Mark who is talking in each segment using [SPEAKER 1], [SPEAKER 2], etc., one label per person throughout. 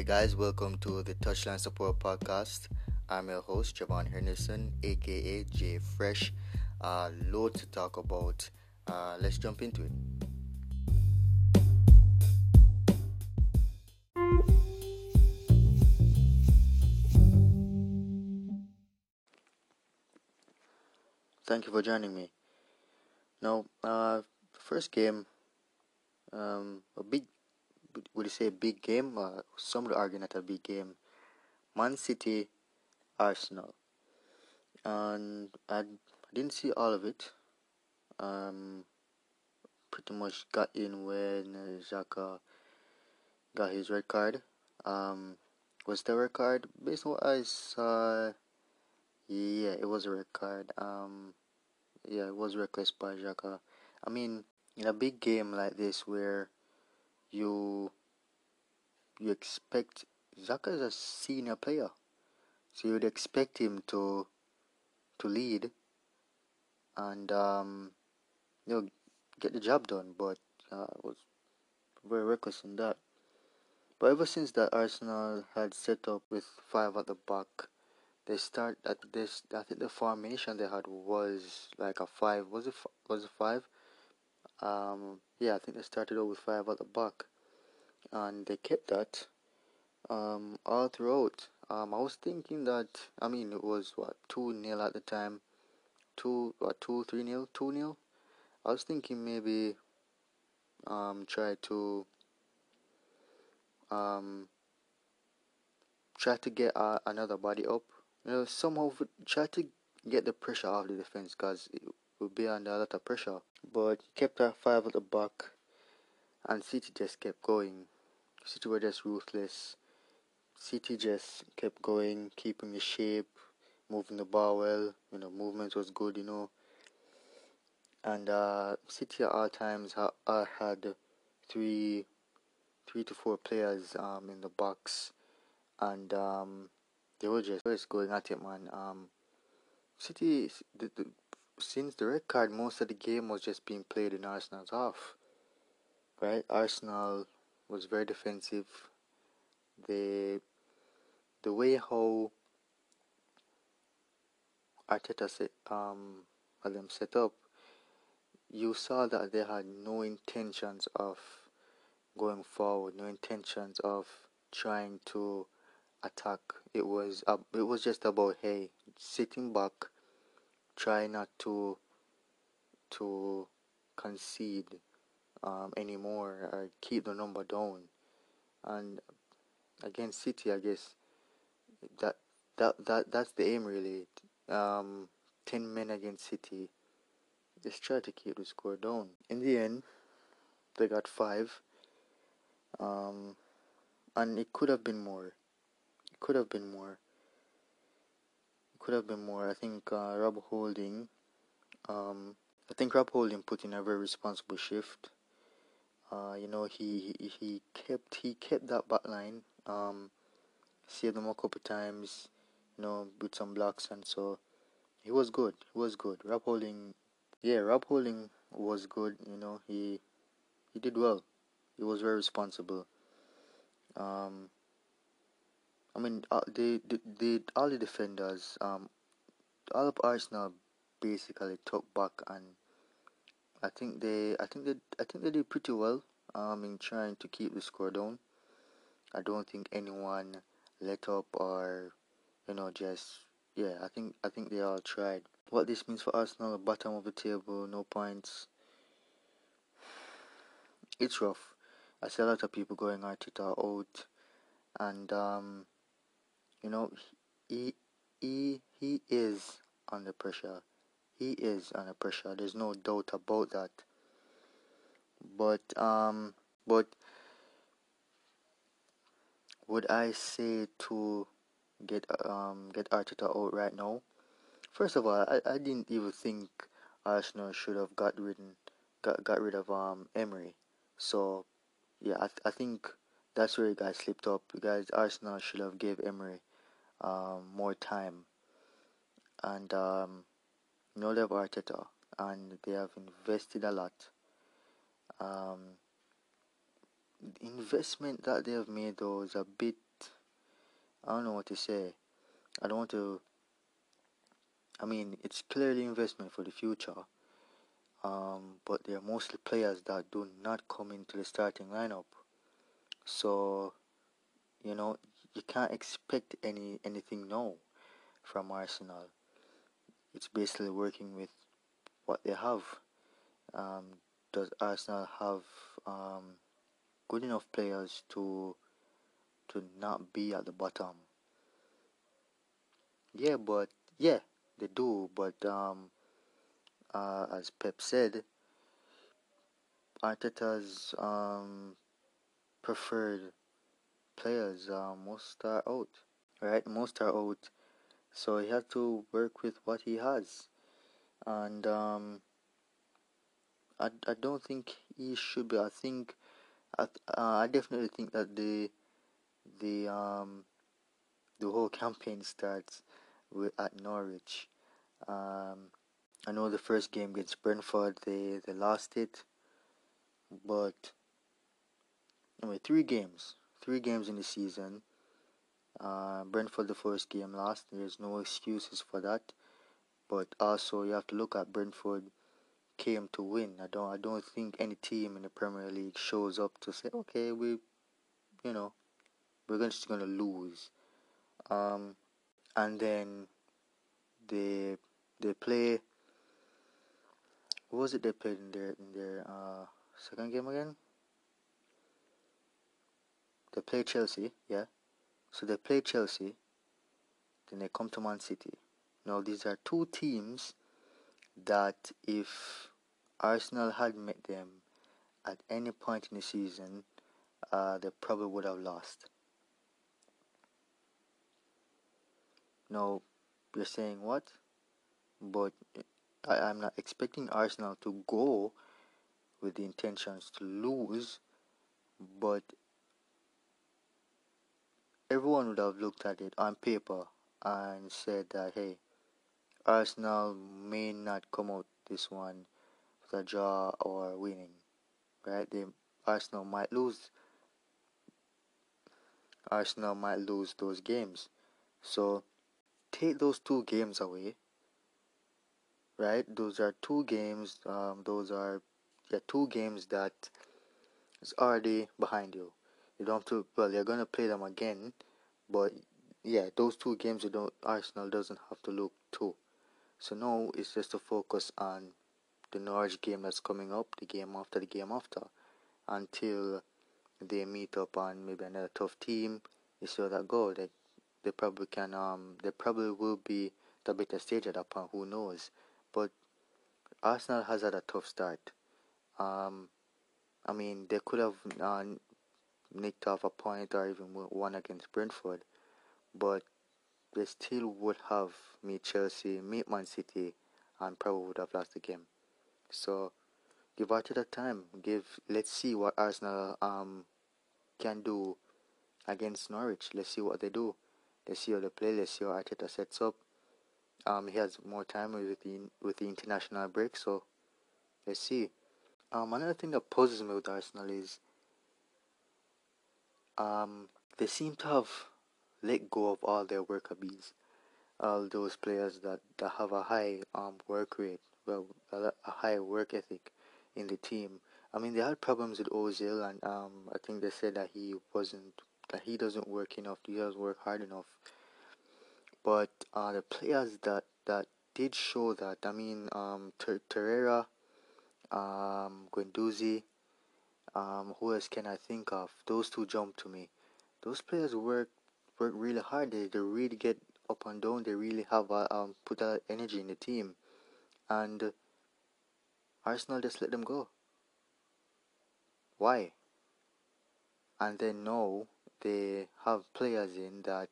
[SPEAKER 1] Hey guys, welcome to the Touchline Support Podcast. I'm your host, Javon Henderson, aka J Fresh. Uh, load to talk about. Uh, let's jump into it. Thank you for joining me. Now, uh, first game, um, a big, would you say a big game? Uh, some would argue not a big game. Man City, Arsenal, and I didn't see all of it. Um, pretty much got in when Xhaka got his red card. Um, was the red card based on what I saw? Yeah, it was a red card. Um, yeah, it was reckless by Xhaka. I mean, in a big game like this where you you expect Xhaka is a senior player, so you'd expect him to to lead and um, you know get the job done, but uh, was very reckless in that. But ever since that Arsenal had set up with five at the back, they start at this. I think the formation they had was like a five. Was it was it five? Um, yeah, I think they started out with five at the back, and they kept that um, all throughout. Um, I was thinking that I mean it was what two nil at the time, two what two three nil two nil. I was thinking maybe um try to um try to get uh, another body up. You know somehow try to get the pressure off the defense because it would be under a lot of pressure. But kept that five at the back, and City just kept going. City were just ruthless. City just kept going, keeping the shape, moving the ball well. You know, movement was good. You know, and uh, City at all times ha- uh, had three, three to four players um, in the box, and um, they were just, just going at it, man. Um, City, the, the, since the red card, most of the game was just being played in Arsenal's half. Right, Arsenal was very defensive. They the way how Arteta set um had them set up, you saw that they had no intentions of going forward, no intentions of trying to attack. It was uh, it was just about hey, sitting back, try not to to concede um, anymore or keep the number down. And against City, I guess that that that that's the aim really. Um, ten men against City. Just try to keep the score down. In the end, they got five. Um, and it could have been more. It could have been more. Could have been more. I think uh, Rob Holding. Um, I think Rob Holding put in a very responsible shift. Uh, you know, he, he he kept he kept that back line. Um, saved them a couple times, you know, with some blocks and so he was good. He was good. Rob Holding, yeah, Rob Holding was good. You know, he he did well. He was very responsible. Um, I mean, uh, the, the the all the defenders, um, all of Arsenal basically took back and I think they I think they I think they did pretty well um in trying to keep the score down. I don't think anyone let up or you know just yeah I think I think they all tried. What this means for Arsenal, the bottom of the table, no points. It's rough. I see a lot of people going Arteta out, and um, you know he he he is under pressure. He is under pressure. There's no doubt about that. But um, but would I say to get um get Arteta out right now? First of all, I, I didn't even think Arsenal should have got rid got got rid of um Emery. So yeah, I th- I think that's where you guys slipped up. You guys Arsenal should have gave Emery um more time. And um know they Arteta and they have invested a lot. Um investment that they have made though is a bit I don't know what to say. I don't want to. I mean, it's clearly investment for the future. Um, but they're mostly players that do not come into the starting lineup. So, you know, you can't expect any anything now from Arsenal. It's basically working with what they have. Um, does Arsenal have um, good enough players to to not be at the bottom? Yeah, but yeah, they do. But um, uh, as Pep said, Arteta's um, preferred players uh, most are out, right? Most are out, so he has to work with what he has, and um, I, I don't think he should be. I think I uh, I definitely think that the the um the whole campaign starts with at Norwich. Um, I know the first game against Brentford they they lost it, but anyway, three games, three games in the season. Uh, Brentford the first game lost. There's no excuses for that, but also you have to look at Brentford came to win. I don't I don't think any team in the Premier League shows up to say, okay, we, you know, we're just gonna lose. Um, and then they they play. What was it they played in their in their uh, second game again? They play Chelsea, yeah. So they play Chelsea. Then they come to Man City. Now these are two teams that if Arsenal had met them at any point in the season, uh, they probably would have lost. Now, you're saying what? But I, I'm not expecting Arsenal to go with the intentions to lose, but everyone would have looked at it on paper and said that, hey, Arsenal may not come out this one with a draw or winning, right? They Arsenal might lose. Arsenal might lose those games, so take those two games away. Right? Those are two games. Um, those are yeah two games that is already behind you. You don't have to. Well, you're gonna play them again, but yeah, those two games you don't. Arsenal doesn't have to look to. So now it's just to focus on the Norwich game that's coming up, the game after the game after, until they meet up on maybe another tough team. You how that goal. They they probably can um they probably will be the better stage at that point. Who knows? But Arsenal has had a tough start. Um, I mean they could have uh, nicked off a point or even won against Brentford, but they still would have meet Chelsea, meet Man City, and probably would have lost the game. So give Arteta time. Give let's see what Arsenal um can do against Norwich. Let's see what they do. Let's see how they play. Let's see how Arteta sets up. Um, he has more time with the with the international break, so let's see. Um, another thing that puzzles me with Arsenal is um they seem to have let go of all their worker bees, all those players that, that have a high um work rate, well a, a high work ethic in the team. I mean they had problems with Ozil and um I think they said that he wasn't that he doesn't work enough, he doesn't work hard enough. But uh, the players that that did show that, I mean, um, Ter- Torreira, um, Guendouzi, um, who else can I think of? Those two jump to me. Those players work work really hard. They, they really get up and down. They really have a, um put a energy in the team, and uh, Arsenal just let them go. Why? And then now they have players in that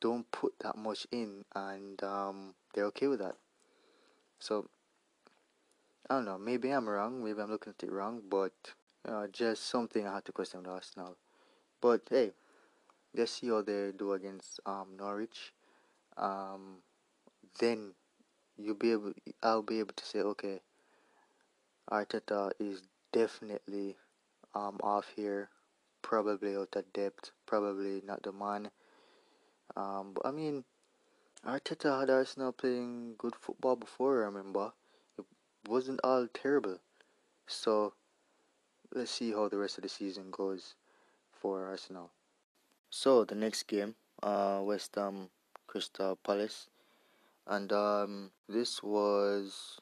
[SPEAKER 1] don't put that much in, and um, they're okay with that. So I don't know. Maybe I'm wrong. Maybe I'm looking at it wrong, but uh, just something I had to question with Arsenal. But hey, let's see how they do against um, Norwich. Um, then you'll be able. I'll be able to say, okay, Arteta is definitely um, off here probably out of depth, probably not the man. Um, but I mean, Arteta had Arsenal playing good football before. I remember wasn't all terrible. So let's see how the rest of the season goes for Arsenal. So the next game, uh, West Ham Crystal Palace, and um, this was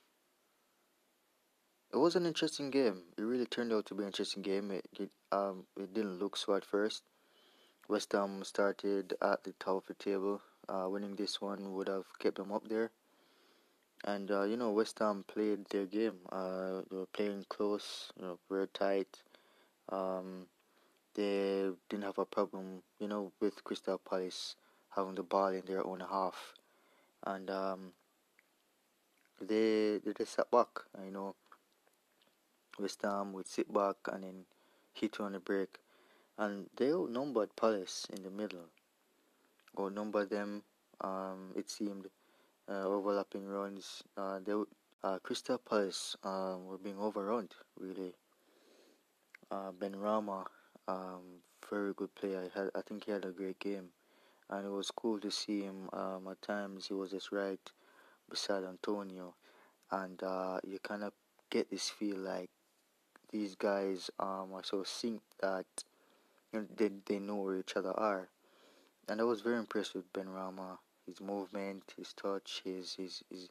[SPEAKER 1] it was an interesting game. It really turned out to be an interesting game. It, it um it didn't look so at first. West Ham started at the top of the table. Uh, winning this one would have kept them up there. And uh, you know West Ham played their game. Uh, they were playing close, you know, very tight. Um, they didn't have a problem, you know, with Crystal Palace having the ball in their own half, and um, they they just sat back, you know. West Ham would sit back and then hit on the break, and they outnumbered Palace in the middle. Outnumbered them. Um, it seemed uh, overlapping runs. Uh, they uh, Crystal Palace um, were being overrun really. Uh, Benrahma um, very good player. Had, I think he had a great game, and it was cool to see him. Um, at times he was just right beside Antonio, and uh, you kind of get this feel like these guys um, are so synced that you know, they they know where each other are, and I was very impressed with Benrahma. His movement, his touch, his his, his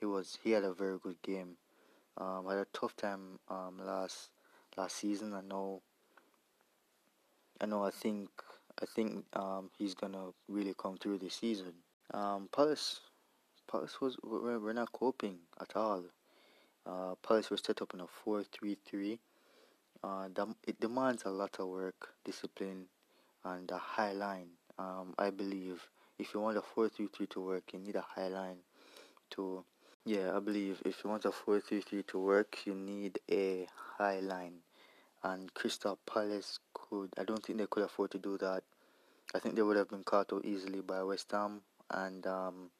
[SPEAKER 1] he was he had a very good game. Um, had a tough time um, last last season. I know I know. I think. I think um, he's gonna really come through this season. Um, Palace, Palace was we're, we're not coping at all. Uh, Palace were set up in a four-three-three. Uh, it demands a lot of work, discipline, and a high line. Um, I believe if you want a four-three-three to work, you need a high line. To yeah, I believe if you want a four-three-three to work, you need a high line and Crystal Palace could. I don't think they could afford to do that. I think they would have been caught out easily by West Ham, and um,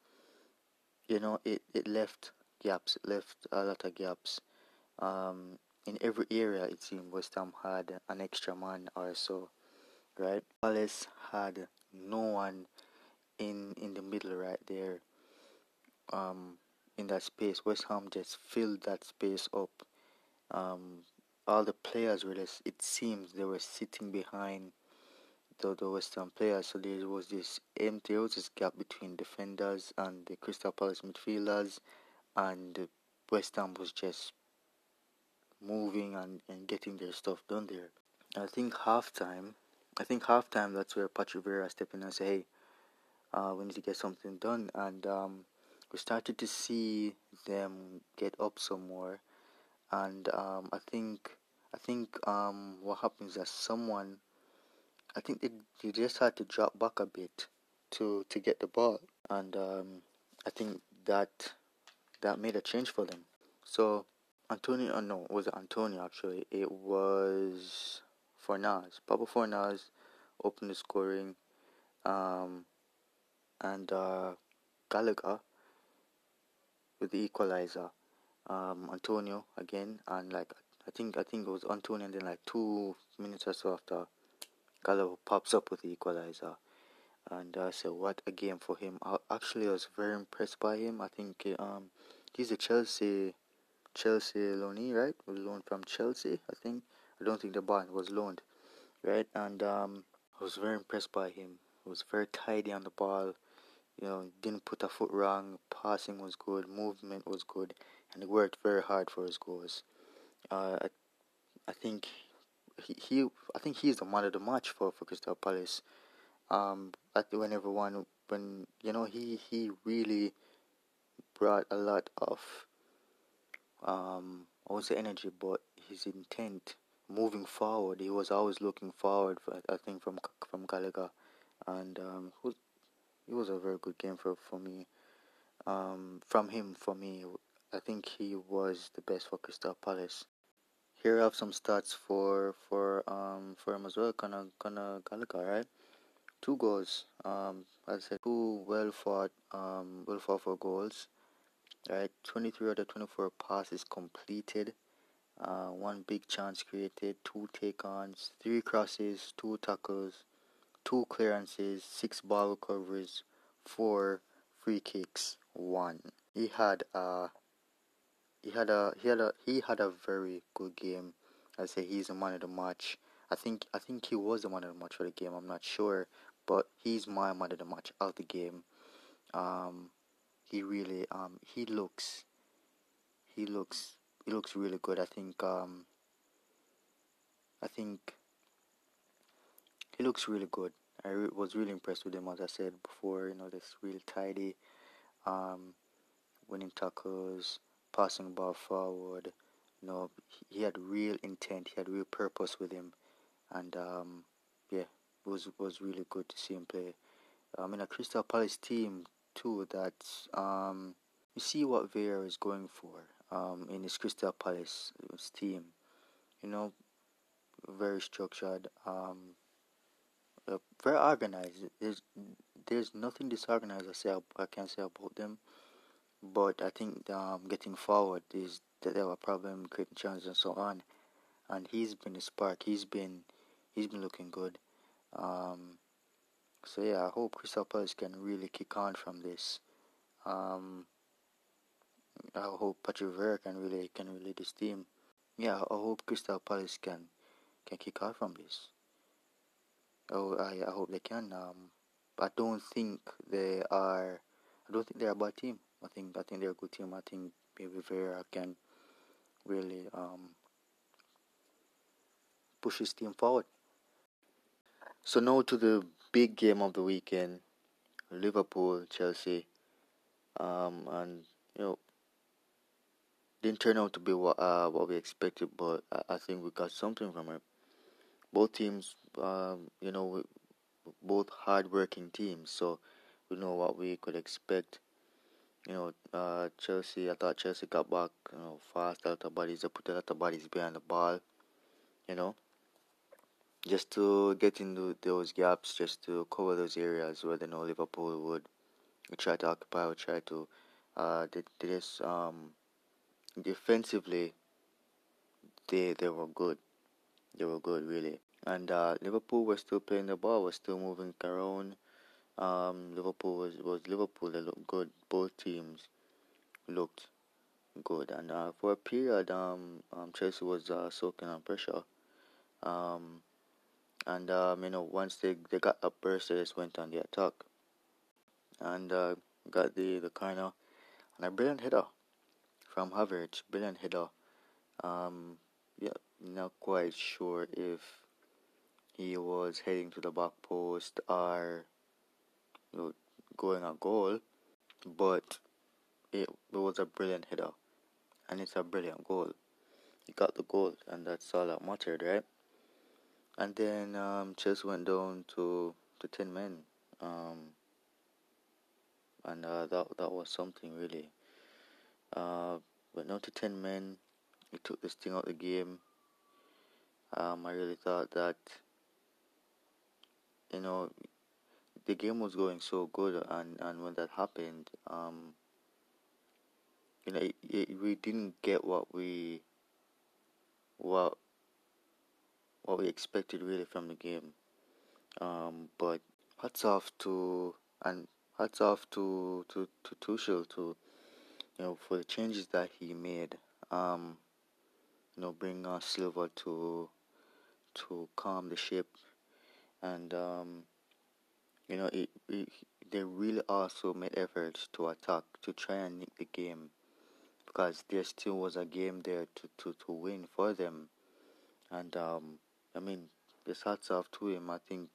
[SPEAKER 1] you know it, it left gaps. It left a lot of gaps. Um, in every area, it seemed West Ham had an extra man or so, right? Palace had no one in in the middle right there. Um, in that space, West Ham just filled that space up. Um, all the players were just, it seems they were sitting behind the, the West Ham players. So there was this empty, was this gap between defenders and the Crystal Palace midfielders, and West Ham was just moving and, and getting their stuff done there. I think halftime, I think halftime that's where Patrick Vieira stepped in and said, "Hey, uh, we need to get something done." And um, we started to see them get up some more, and um, I think I think um, what happens is someone, I think they, they just had to drop back a bit to to get the ball, and um, I think that that made a change for them. So Antonio, uh, no, was it Antonio actually? It was Fornals, Pablo Fornals opened the scoring, um, and uh, Gallagher with the equalizer. Um, Antonio again, and like I think I think it was Antonio, and then like two minutes or so after, Gallo pops up with the equalizer, and I uh, said, "What a game for him!" I, actually, was very impressed by him. I think um, he's a Chelsea Chelsea loanee, right? Was loaned from Chelsea, I think. I don't think the bond was loaned, right? And um, I was very impressed by him. He was very tidy on the ball. You know, didn't put a foot wrong. Passing was good. Movement was good, and he worked very hard for his goals. Uh, I, I think he, he I think he's the man of the match for, for Crystal Palace. Um, when everyone when you know he he really brought a lot of um I say energy, but his intent moving forward. He was always looking forward. For, I think from from Gallagher, and um, it was a very good game for for me. Um, from him for me, I think he was the best for Crystal Palace. Here I have some stats for for um for him as well. Conor Conor Gallagher, right? Two goals. Um, I said two well fought um well fought for goals. Right, 23 out of 24 passes completed. Uh, one big chance created, two take-ons, three crosses, two tackles, two clearances, six ball recoveries, four free kicks, one. He had a he had a he had a he had a very good game. I say he's a man of the match. I think I think he was the man of the match for the game. I'm not sure, but he's my man of the match of the game. Um, he really um he looks he looks he looks really good. I think um I think he looks really good. I re- was really impressed with him as I said before. You know, this real tidy, um, winning tackles, passing ball forward. You know, he had real intent. He had real purpose with him, and um, yeah, it was was really good to see him play. Um, mean, a Crystal Palace team too that um, you see what Vieira is going for um, in his Crystal Palace team. You know, very structured, um, uh, very organized. There's there's nothing disorganized I say I can say about them, but I think um, getting forward is that they have a problem creating chances and so on. And he's been a spark. He's been he's been looking good. Um, so yeah, I hope Crystal Palace can really kick on from this. Um, I hope Patrick Vieira can really can really this team. Yeah, I hope Crystal Palace can can kick on from this. Oh, I I hope they can. Um, I don't think they are. I don't think they're a bad team. I think I think they're a good team. I think maybe Vieira can really um push his team forward. So now to the big game of the weekend, Liverpool Chelsea, um, and you know didn't turn out to be what uh, what we expected, but I, I think we got something from it. Both teams, um, you know, both hard-working teams, so we know what we could expect. You know, uh, Chelsea. I thought Chelsea got back, you know, fast. A lot of bodies. They put a lot of bodies behind the ball. You know, just to get into those gaps, just to cover those areas where they know Liverpool would try to occupy or try to uh, they, they just um, defensively they they were good. They were good really. And uh, Liverpool were still playing the ball, was still moving around. Um, Liverpool was, was Liverpool. They looked good. Both teams looked good. And uh, for a period, um, um, Chelsea was uh, soaking on pressure. Um, and um, you know once they they got up burst, they just went on the attack, and uh, got the the corner, and a brilliant header from Havertz, brilliant header. Um, yeah, not quite sure if he was heading to the back post or you know, going a goal, but it, it was a brilliant header, and it's a brilliant goal. He got the goal, and that's all that mattered, right? And then um, Chelsea went down to, to 10 men. Um, and uh, that, that was something really. Uh, but not to 10 men. He took this thing out of the game. Um, I really thought that, you know, the game was going so good, and, and when that happened, um, you know, it, it, we didn't get what we what what we expected really from the game. Um, but hats off to and hats off to to to Tuchel to you know for the changes that he made. Um, you know, bring uh, Silva to to calm the ship, and um, you know, it, it, they really also made efforts to attack to try and nick the game because there still was a game there to, to, to win for them, and um, I mean, this hats off to him. I think.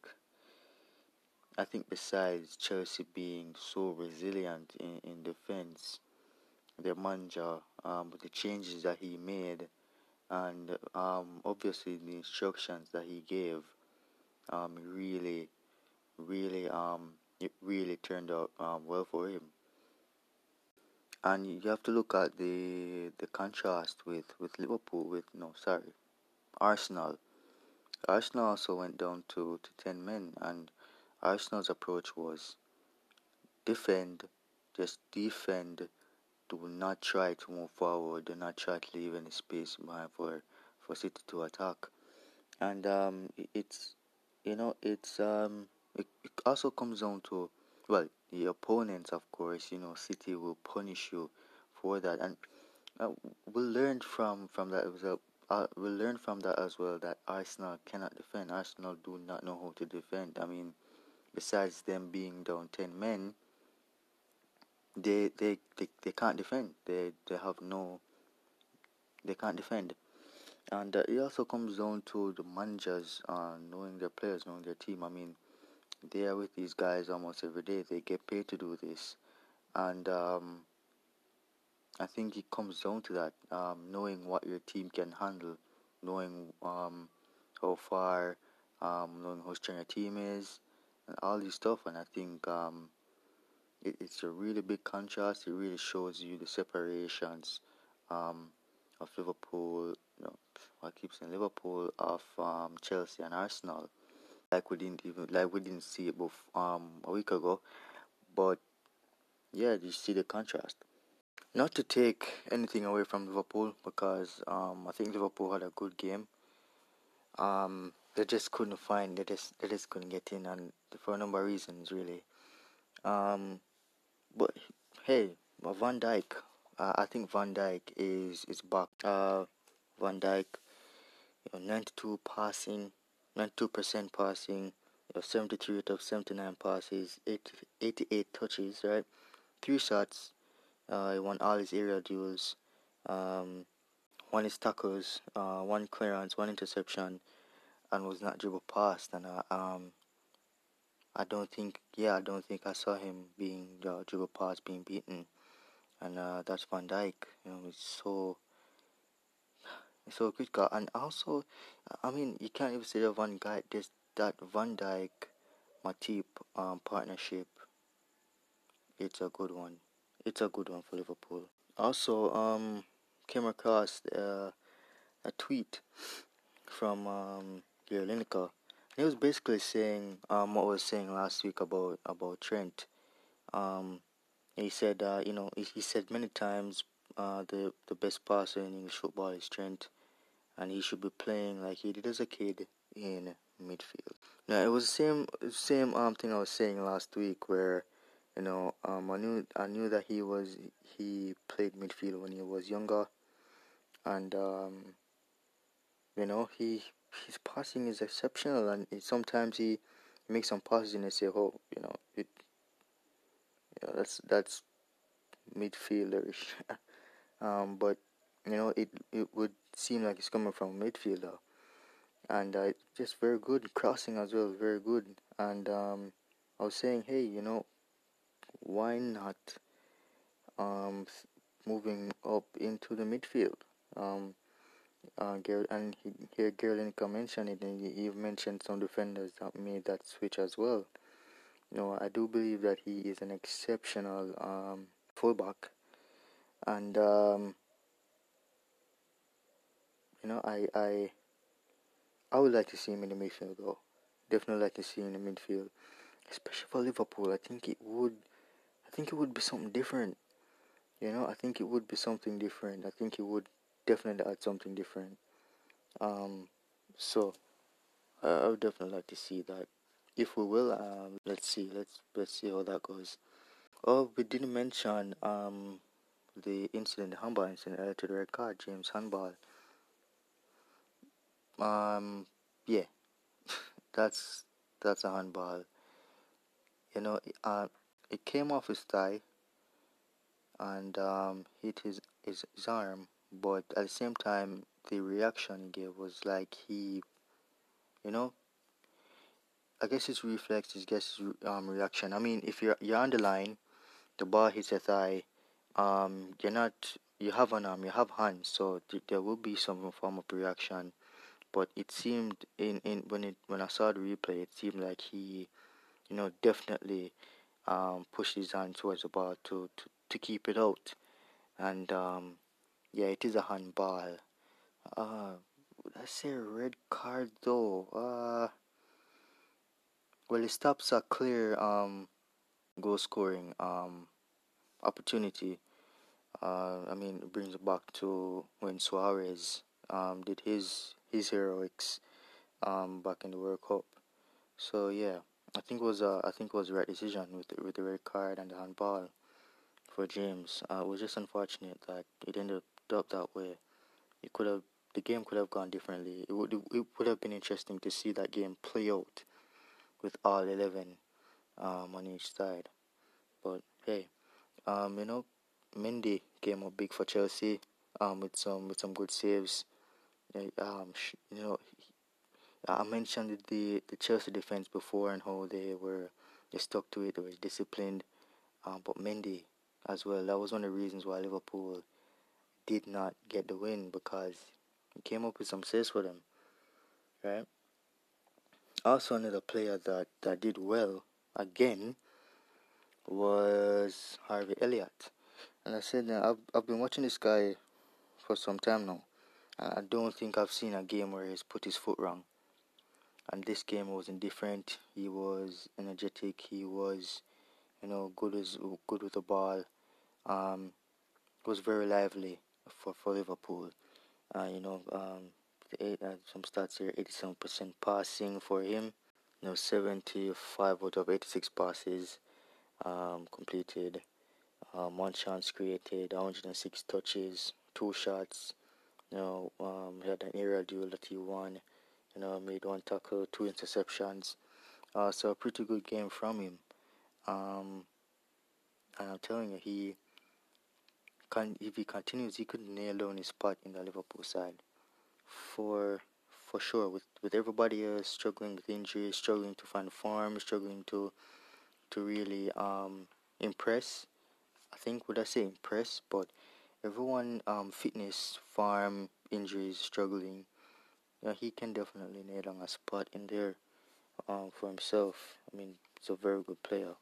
[SPEAKER 1] I think besides Chelsea being so resilient in, in defense, their manager um, with the changes that he made, and um, obviously the instructions that he gave, um, really, really, um, it really turned out um, well for him. And you have to look at the the contrast with, with Liverpool, with no sorry, Arsenal. Arsenal also went down to, to 10 men, and Arsenal's approach was defend, just defend, do not try to move forward, do not try to leave any space behind for for City to attack. And um, it's you know it's um, it, it also comes down to well the opponents of course you know City will punish you for that and uh, we learned from from that it was a uh, we learned from that as well that Arsenal cannot defend. Arsenal do not know how to defend. I mean, besides them being down ten men, they they they, they can't defend. They they have no. They can't defend, and uh, it also comes down to the managers uh, knowing their players, knowing their team. I mean, they are with these guys almost every day. They get paid to do this, and um, I think it comes down to that, um, knowing what your team can handle, knowing um, how far, um, knowing how strong your team is, and all this stuff. And I think um, it, it's a really big contrast. It really shows you the separations um, of Liverpool. You know, I keep saying Liverpool of um, Chelsea and Arsenal. Like we didn't even like we didn't see it both um, a week ago, but yeah, you see the contrast. Not to take anything away from Liverpool because um, I think Liverpool had a good game. Um, they just couldn't find they just they just couldn't get in and for a number of reasons really. Um, but hey, Van Dijk. uh, I think Van Dijk is is back. Uh, Van Dijk, you know, 92 passing, 92 percent passing, you know, 73 out of 79 passes, 80, 88 touches, right? Three shots, uh, he won all his aerial duels, um, won his tackles, uh, one clearance, one interception, and was not dribbled past. And uh, um, I don't think, yeah, I don't think I saw him being uh, dribbled past, being beaten. And uh, that's Van Dijk. You know, it's so, it's so good guy. And also, I mean, you can't even say that Van Dijk. There's that Van Dijk, Matip um, partnership. It's a good one it's a good one for Liverpool. Also, um, came across uh, a tweet from um, Gary Lineker. He was basically saying um, what I was saying last week about about Trent. Um, he said, uh, you know, he, he said many times uh, the the best passer in English football is Trent, and he should be playing like he did as a kid in midfield. Now it was the same same um thing I was saying last week where you know, um, I knew I knew that he was he played midfield when he was younger, and um, you know he his passing is exceptional, and sometimes he makes some passes and I say, oh, you know, it, you know, that's that's midfielderish, um, but you know it it would seem like it's coming from a midfielder, and uh, just very good crossing as well, very good, and um, I was saying, hey, you know, why not um, moving up into the midfield? Um, uh, and he, here Gary Lineker mentioned it, and he, he mentioned some defenders that made that switch as well. You know, I do believe that he is an exceptional um, fullback, and um, you know, I I I would like to see him in the midfield though. Definitely like to see him in the midfield, especially for Liverpool. I think it would I think it would be something different. You know, I think it would be something different. I think it would definitely add something different. Um, so I would definitely like to see that. If we will, um, let's see. Let's let's see how that goes. Oh, we didn't mention um the incident, the handball incident uh, to the red card, James handball. Um, yeah, that's that's a handball. You know, uh, it came off his thigh and um, hit his, his, his arm, but at the same time, the reaction he gave was like he, you know, I guess his reflex, his guess um, reaction. I mean, if you're you're on the line, the ball hits your thigh, um, you're not, you have an arm, you have hands, so th- there will be some form of reaction. But it seemed in, in when it when I saw the replay, it seemed like he, you know, definitely um, push his hand towards the ball to, to, to keep it out. And um, yeah, it is a handball. Uh, I say a red card though? Uh, well, it stops a clear um, goal scoring um, opportunity. Uh, I mean, it brings back to when Suarez um, did his his heroics um, back in the World Cup. So yeah, I think it was a I think it was the right decision with the, with the red card and the handball for James. Uh, it was just unfortunate that it ended up that way. It could have the game could have gone differently. It would it would have been interesting to see that game play out with all eleven um, on each side. But hey, um, you know, Mendy came up big for Chelsea um, with some with some good saves. Um, you know, I mentioned the the Chelsea defense before and how they were they stuck to it. They were disciplined. Um, but Mendy as well. That was one of the reasons why Liverpool did not get the win because he came up with some saves for them, right? Also, another player that that did well again was Harvey Elliott. And I said I've, I've been watching this guy for some time now. And I don't think I've seen a game where he's put his foot wrong. And this game was indifferent. He was energetic. He was, you know, good as good with the ball. Um, was very lively for, for Liverpool. Uh, you know, um, eight, uh, some stats here: 87% passing for him. You know, 75 out of 86 passes um, completed. Um, one chance created, 106 touches, two shots. You know, um, he had an aerial duel that he won. You know, made one tackle, two interceptions. Uh, so a pretty good game from him. Um, and I'm telling you, he if he continues, he could nail down his spot in the Liverpool side for for sure. With with everybody else struggling with injuries, struggling to find form, struggling to to really um, impress. I think would I say impress, but everyone um, fitness, farm, injuries, struggling. He can definitely nail down a spot in there um, for himself. I mean, he's a very good player.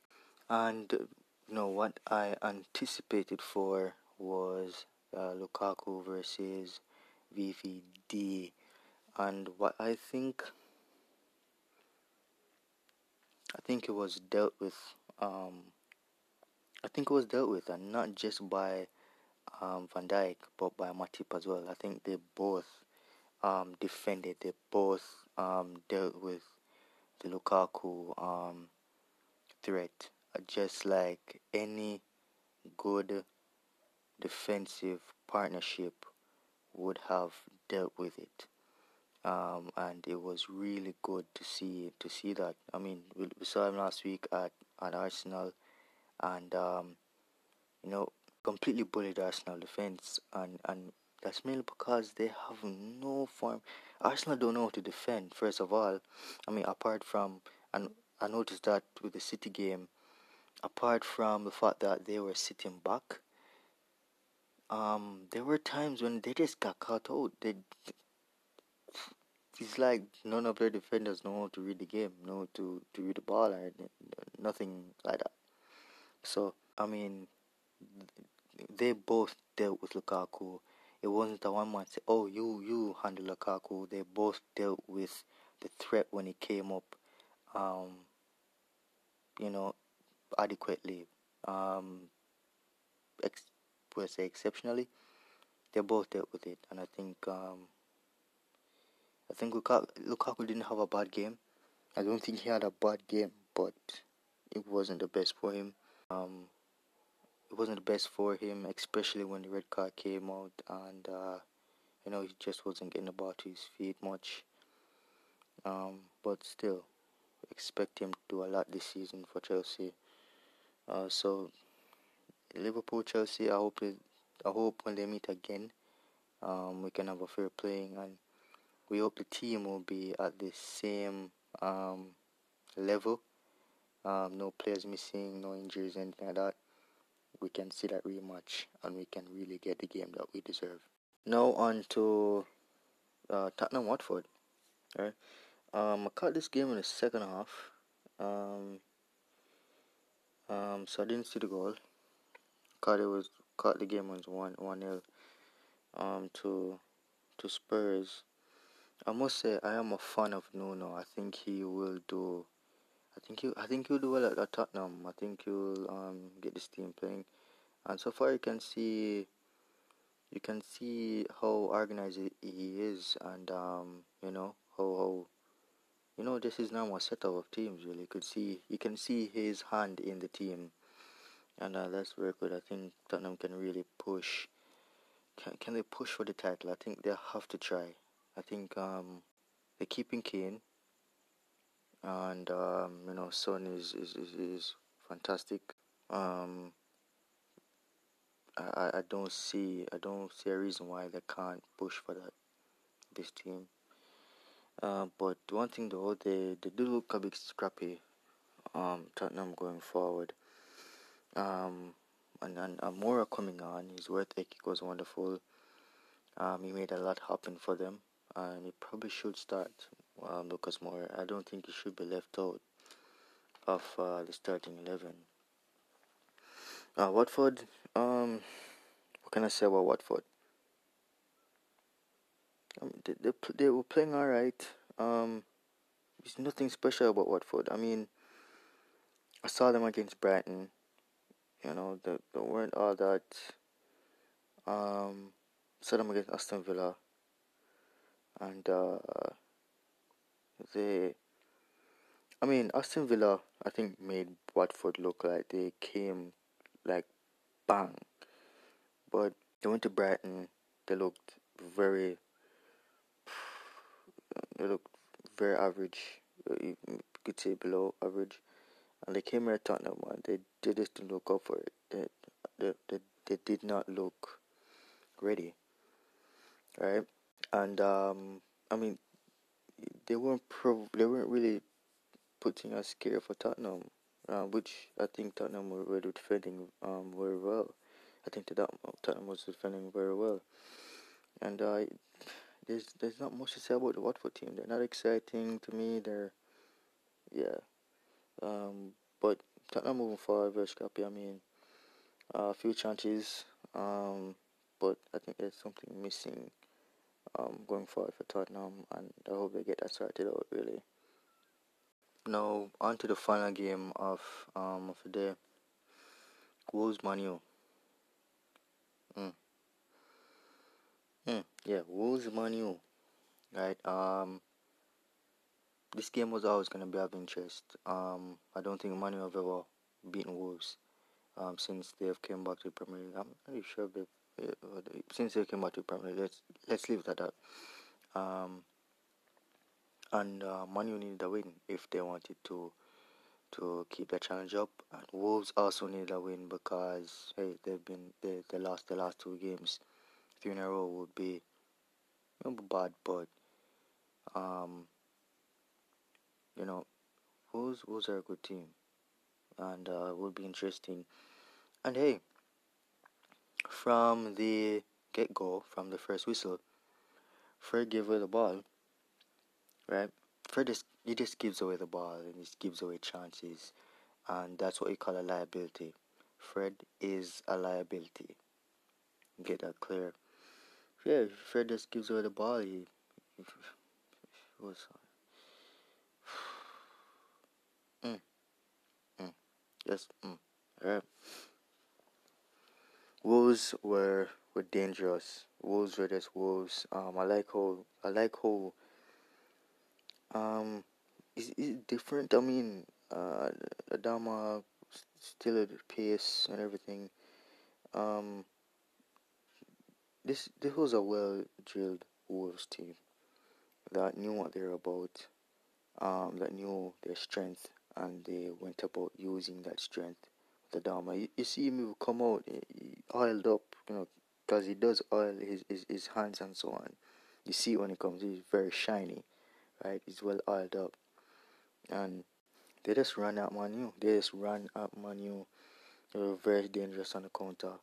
[SPEAKER 1] And you know what I anticipated for was uh, Lukaku versus VVD, and what I think I think it was dealt with. Um, I think it was dealt with, and not just by um, Van Dijk, but by Matip as well. I think they both um, defended. They both um, dealt with the Lukaku um, threat, just like any good defensive partnership would have dealt with it um, and it was really good to see to see that. I mean, we, we saw him last week at, at Arsenal, and um, you know, completely bullied Arsenal defense, and and that's mainly because they have no form. Arsenal don't know how to defend. First of all, I mean, apart from and I noticed that with the City game, apart from the fact that they were sitting back. Um, there were times when they just got caught out. They it's like none of their defenders know how to read the game, know to to read the ball, or nothing like that. So I mean, they both dealt with Lukaku. It wasn't a one man say, "Oh, you you handle Lukaku." They both dealt with the threat when it came up. Um, you know, adequately. Um, ex- let's say exceptionally. They both dealt with it, and I think um, I think Lukaku, Lukaku didn't have a bad game. I don't think he had a bad game, but it wasn't the best for him. Um, it wasn't the best for him, especially when the red card came out, and uh, you know he just wasn't getting about to his feet much. Um, but still, expect him to do a lot this season for Chelsea. Uh, so Liverpool, Chelsea. I hope it, I hope when they meet again, um, we can have a fair playing and we hope the team will be at the same um, level. Um, no players missing, no injuries, anything like that. We can see that rematch and we can really get the game that we deserve. Now on to uh, Tottenham Watford. Right. Um, I caught this game in the second half. Um, um, so I didn't see the goal. Caught it was caught the game was one one nil um to to Spurs. I must say I am a fan of Nuno. I think he will do. I think he. I think he'll do well at, at Tottenham. I think he'll um get this team playing. and so far you can see you can see how organized he is and um, you know how, how you know this is now a setup of teams really you could see you can see his hand in the team and uh, that's very good I think Tottenham can really push can, can they push for the title I think they have to try I think um, they're keeping Kane and um, you know Son is, is, is, is fantastic um, I, I don't see I don't see a reason why they can't push for that this team. Uh, but one thing though, they, they do look a bit scrappy. Um, Tottenham going forward. Um, and and Moura coming on, his work ethic was wonderful. Um, he made a lot happen for them, and he probably should start. Um, Lucas Moura, I don't think he should be left out of uh, the starting eleven. Uh, Watford, um, what can I say about Watford? Um, they, they, they were playing alright. Um, there's nothing special about Watford. I mean, I saw them against Brighton. You know, they, they weren't all that. Um, saw them against Aston Villa. And, uh, they. I mean, Aston Villa, I think, made Watford look like they came like bang. But they went to Brighton. They looked very. They looked very average. Uh, you could say below average. And they came here at Tottenham and they, they just didn't look up for it. They, they, they, they did not look ready. Right? And um, I mean, they weren't pro- they weren't really putting a scare for Tottenham uh, which I think Tottenham were, defending um, very well. I think that Tottenham was defending very well, and uh, there's there's not much to say about the Watford team. They're not exciting to me. They're yeah, um, but Tottenham moving forward very scrappy. I mean, uh, a few chances, um, but I think there's something missing um, going forward for Tottenham, and I hope they get that sorted out really. Now on to the final game of um of the day. Wolves Manu. Mm. Mm, yeah, Wolves Manu. Right. Um this game was always gonna be of interest. Um I don't think Manu have ever beaten Wolves um since they have came back to the Premier League. I'm not really sure if they uh, since they came back to the Premier League. Let's let's leave it at that. Um and uh, Man needed a win if they wanted to to keep the challenge up. And Wolves also needed a win because hey, they've been they, they lost the last two games. Three in a row would be not bad, but um, you know, Wolves are a good team, and uh, will be interesting. And hey, from the get go, from the first whistle, Fred gave away the ball right? Fred just he just gives away the ball and he gives away chances, and that's what you call a liability. Fred is a liability. Get that clear. Yeah, Fred just gives away the ball. He, he, he was. Mm, mm, yes. Mm. Alright. Wolves were were dangerous. Wolves were just wolves. Um, I like how I like how um, is it different? I mean, uh, Adama still at pace and everything. Um, this this was a well drilled Wolves team that knew what they're about. Um, that knew their strength and they went about using that strength with Adama. You, you see him come out oiled up, you know, because he does oil his, his his hands and so on. You see when he comes, he's very shiny right? He's well oiled up. And they just ran at Manu. They just ran at Manu. They were very dangerous on the counter.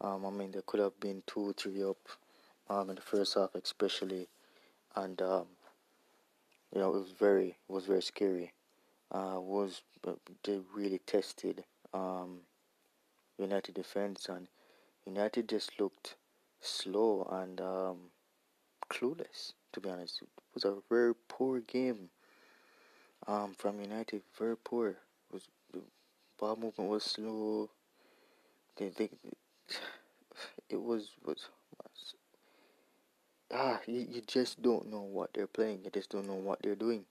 [SPEAKER 1] Um, I mean, they could have been two, three up um, in the first half, especially, and um, you know, it was very, it was very scary. Uh, was they really tested um, United defense, and United just looked slow and um, clueless. To be honest, it was a very poor game um, from United. Very poor. was the ball movement was slow. they, they it was was, was ah you, you just don't know what they're playing. You just don't know what they're doing.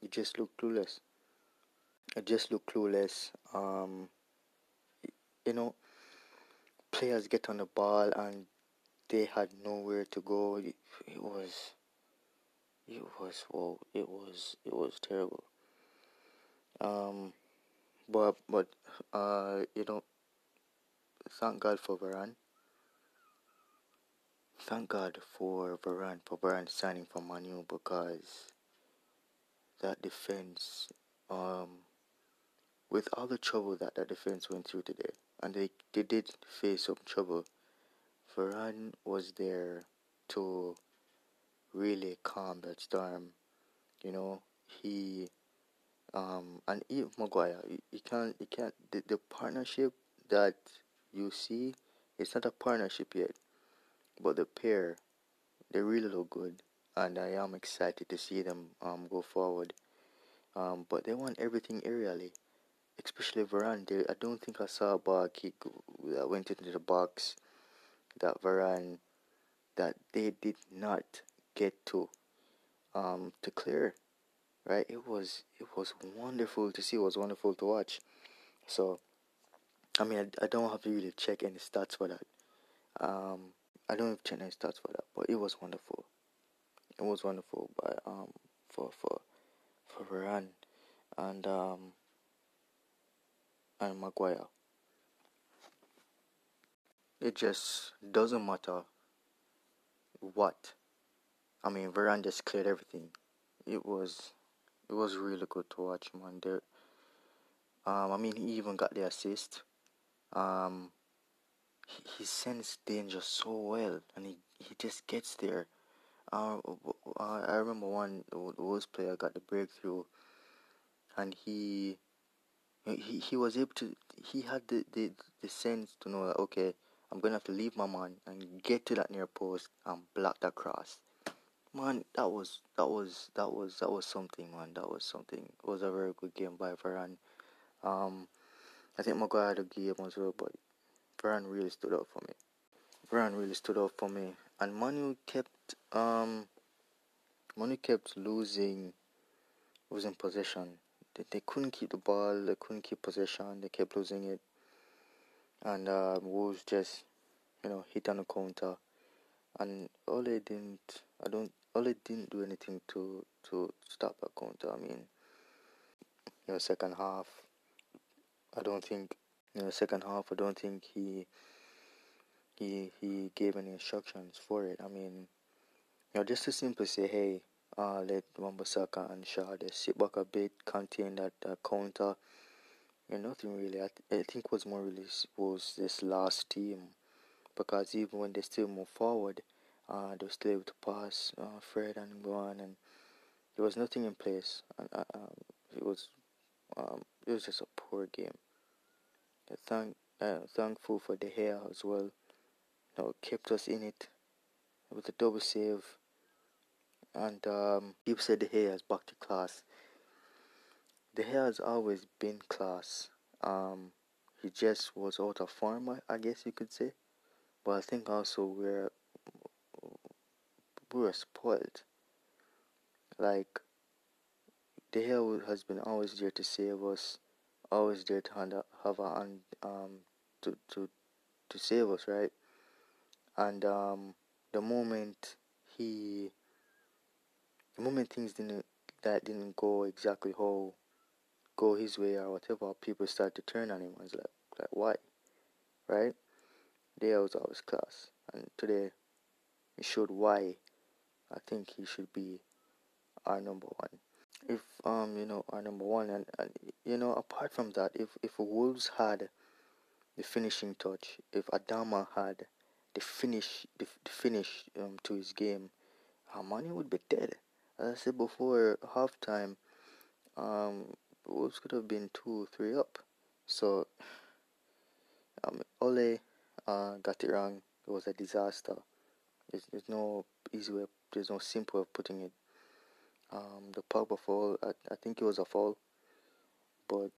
[SPEAKER 1] You just look clueless. Just look clueless. Um, you know, players get on the ball and they had nowhere to go. It, it was, it was, well, it was, it was terrible. Um, but but uh, you know, thank God for Varane. Thank God for Varane for Varane signing for Manu because that defense, um, with all the trouble that that defense went through today, and they they did face some trouble. Varane was there to really calm that storm. You know, he um, and even Maguire, you, you can't, you can't. The, the partnership that you see, it's not a partnership yet, but the pair, they really look good, and I am excited to see them um go forward. Um, but they want everything aerially, especially Varane. They, I don't think I saw a ball kick that went into the box that Varane that they did not get to um to clear right? It was it was wonderful to see. It was wonderful to watch. So, I mean, I, I don't have to really check any stats for that. Um, I don't have to check any stats for that, but it was wonderful. It was wonderful by um for for for Varane and um and Maguire. It just doesn't matter what. I mean, Varane just cleared everything. It was it was really good to watch, man. There, um, I mean, he even got the assist. Um, he, he sensed danger so well, and he, he just gets there. Uh, I remember one Wolves player got the breakthrough, and he he he was able to. He had the, the, the sense to know that okay, I'm gonna have to leave my man and get to that near post and block that cross man, that was that was that was that was something, man. That was something. It was a very good game by Varane. Um, I think Maguire had a game as well, but Varane really stood up for me. Varane really stood up for me, and Manu kept um, Manu kept losing, losing possession. They, they couldn't keep the ball. They couldn't keep possession. They kept losing it, and uh, Wolves just, you know, hit on the counter, and Ole didn't. I don't Ole didn't do anything to to stop that counter. I mean, in the second half, I don't think in the second half I don't think he he he gave any instructions for it. I mean, you know, just to simply say, hey, uh, let Wan-Bissaka and Shaw sit back a bit, contain that uh, counter. And nothing really. I, th- I think was more really was this last team because even when they still move forward, uh, they were still able to pass uh, Fred and go on, and there was nothing in place. And uh, um, it was um, it was just a poor game. I thank uh, thankful for De Gea as well. You know, kept us in it with a double save. And um, people said the hair is back to class. The hair has always been class. Um, he just was out of form, I, guess you could say. But I think also we're we were spoiled. Like, the hair has been always there to save us, always there to hand, have a hand um, to, to, to save us, right? And um, the moment he, the moment things didn't, that didn't go exactly how, go his way or whatever, people start to turn on him. I was like, like why? Right? There was always class. And today, he showed why I think he should be our number one. If um you know our number one and, and you know apart from that, if if Wolves had the finishing touch, if Adama had the finish the, the finish um, to his game, Armani would be dead. As I said before, halftime, um, Wolves could have been two, three up. So, um, Ole uh, got it wrong. It was a disaster. There's, there's no easy way there's no simple way of putting it. Um, the Pogba fall, I, I think it was a fall, but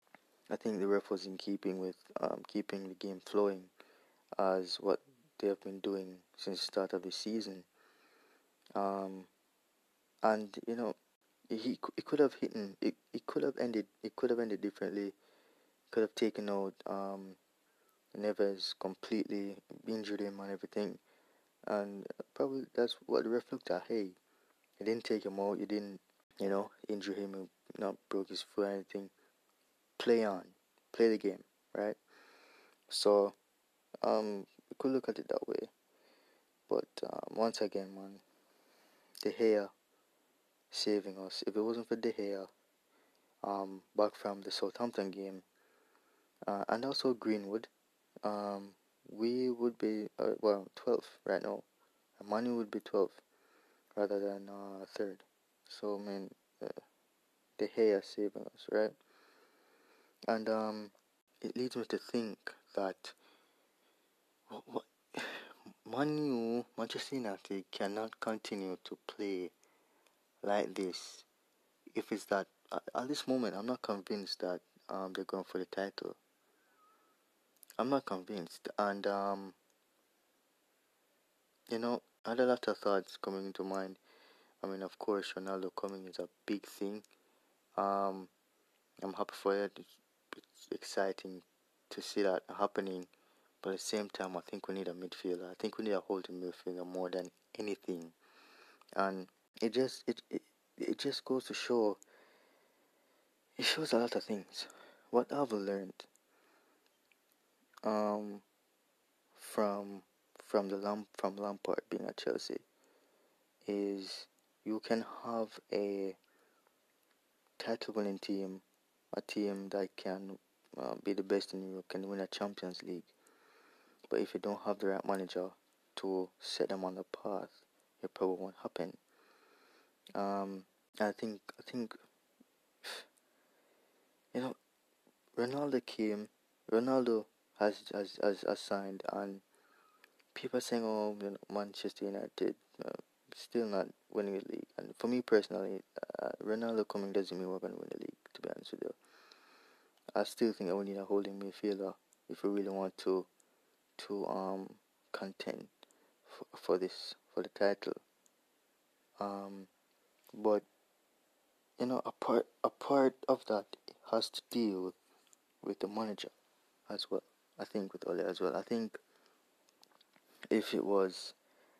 [SPEAKER 1] I think the ref was in keeping with um, keeping the game flowing. as what they have been doing since the start of the season. Um, and you know, he it could have hit it, it could have ended it could have ended differently. Could have taken out um, Neves completely, injured him and everything, and probably that's what the ref looked at. Hey, you didn't take him out. You didn't, you know, injure him. You not broke his foot or anything. Play on, play the game, right? So, um, we could look at it that way. But um, once again, man, De Gea saving us. If it wasn't for De Gea, um, back from the Southampton game, uh, and also Greenwood, um, we would be uh, well 12 right now. And Manu would be 12 rather than uh, third. So I mean, uh, De Gea saving us, right? And um, it leads me to think that what, what Manu, Manchester United cannot continue to play like this if it's that at this moment I'm not convinced that um, they're going for the title. I'm not convinced, and um, you know, I had a lot of thoughts coming into mind. I mean, of course, Ronaldo coming is a big thing. Um, I'm happy for it. It's, it's exciting to see that happening. But at the same time, I think we need a midfielder. I think we need a holding midfielder more than anything. And it just it, it it just goes to show. It shows a lot of things. What I've learned um, from from the Lamp from Lampard being at Chelsea is you can have a title winning team, a team that can uh, be the best in Europe, can win a Champions League. But if you don't have the right manager to set them on the path, it probably won't happen. Um, I think I think you know Ronaldo came. Ronaldo has has has, signed, and people saying, "Oh, you know, Manchester United uh, still not winning the league." And for me personally, uh, Ronaldo coming doesn't mean we're going to win the league. To be honest with you, I still think I we need a holding midfielder if we really want to to um contend for, for this for the title. Um, but you know, a part a part of that has to deal with, the manager as well. I think with Ole as well. I think if it was,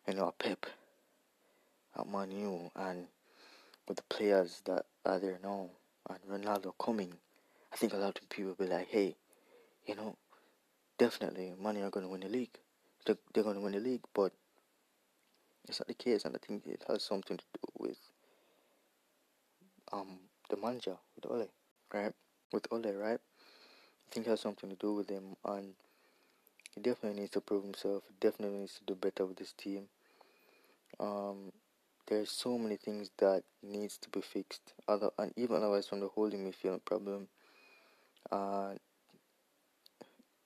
[SPEAKER 1] you know, a Pep at Man U and with the players that are there now and Ronaldo coming, I think a lot of people will be like, hey, you know, definitely Man U are going to win the league. They're, they're going to win the league, but it's not the case, and I think it has something to do with um the manager with Ole, right? With Ole, right? I think it has something to do with him, and he definitely needs to prove himself. He definitely needs to do better with this team. Um, there's so many things that needs to be fixed. Other and even otherwise from the holding midfield problem. Uh,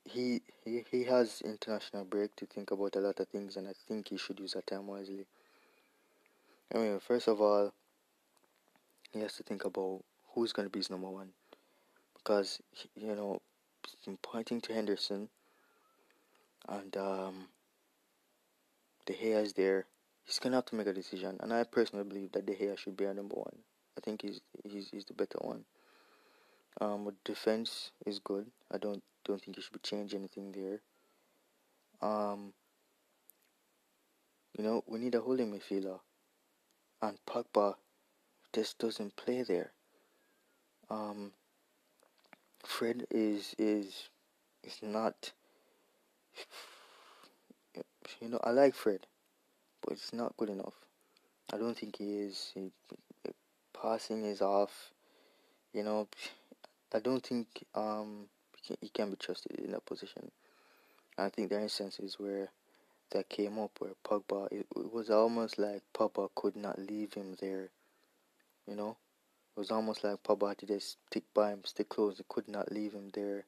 [SPEAKER 1] he he he has international break to think about a lot of things, and I think he should use that time wisely. I mean, first of all, he has to think about who's going to be his number one, because you know, pointing to Henderson, and um, De Gea is there. He's gonna have to make a decision, and I personally believe that De Gea should be our number one. I think he's he's he's the better one. Um, defense is good. I don't don't think he should be changing anything there. Um, you know, we need a holding midfielder, and Pogba just doesn't play there. Um, Fred is is is not. You know, I like Fred, but it's not good enough. I don't think he is. He, passing is off. You know, I don't think um he can, he can be trusted in that position. I think there are instances where that came up where Pogba it, it was almost like Pogba could not leave him there. You know, it was almost like Pogba had to just stick by him, stick close. He could not leave him there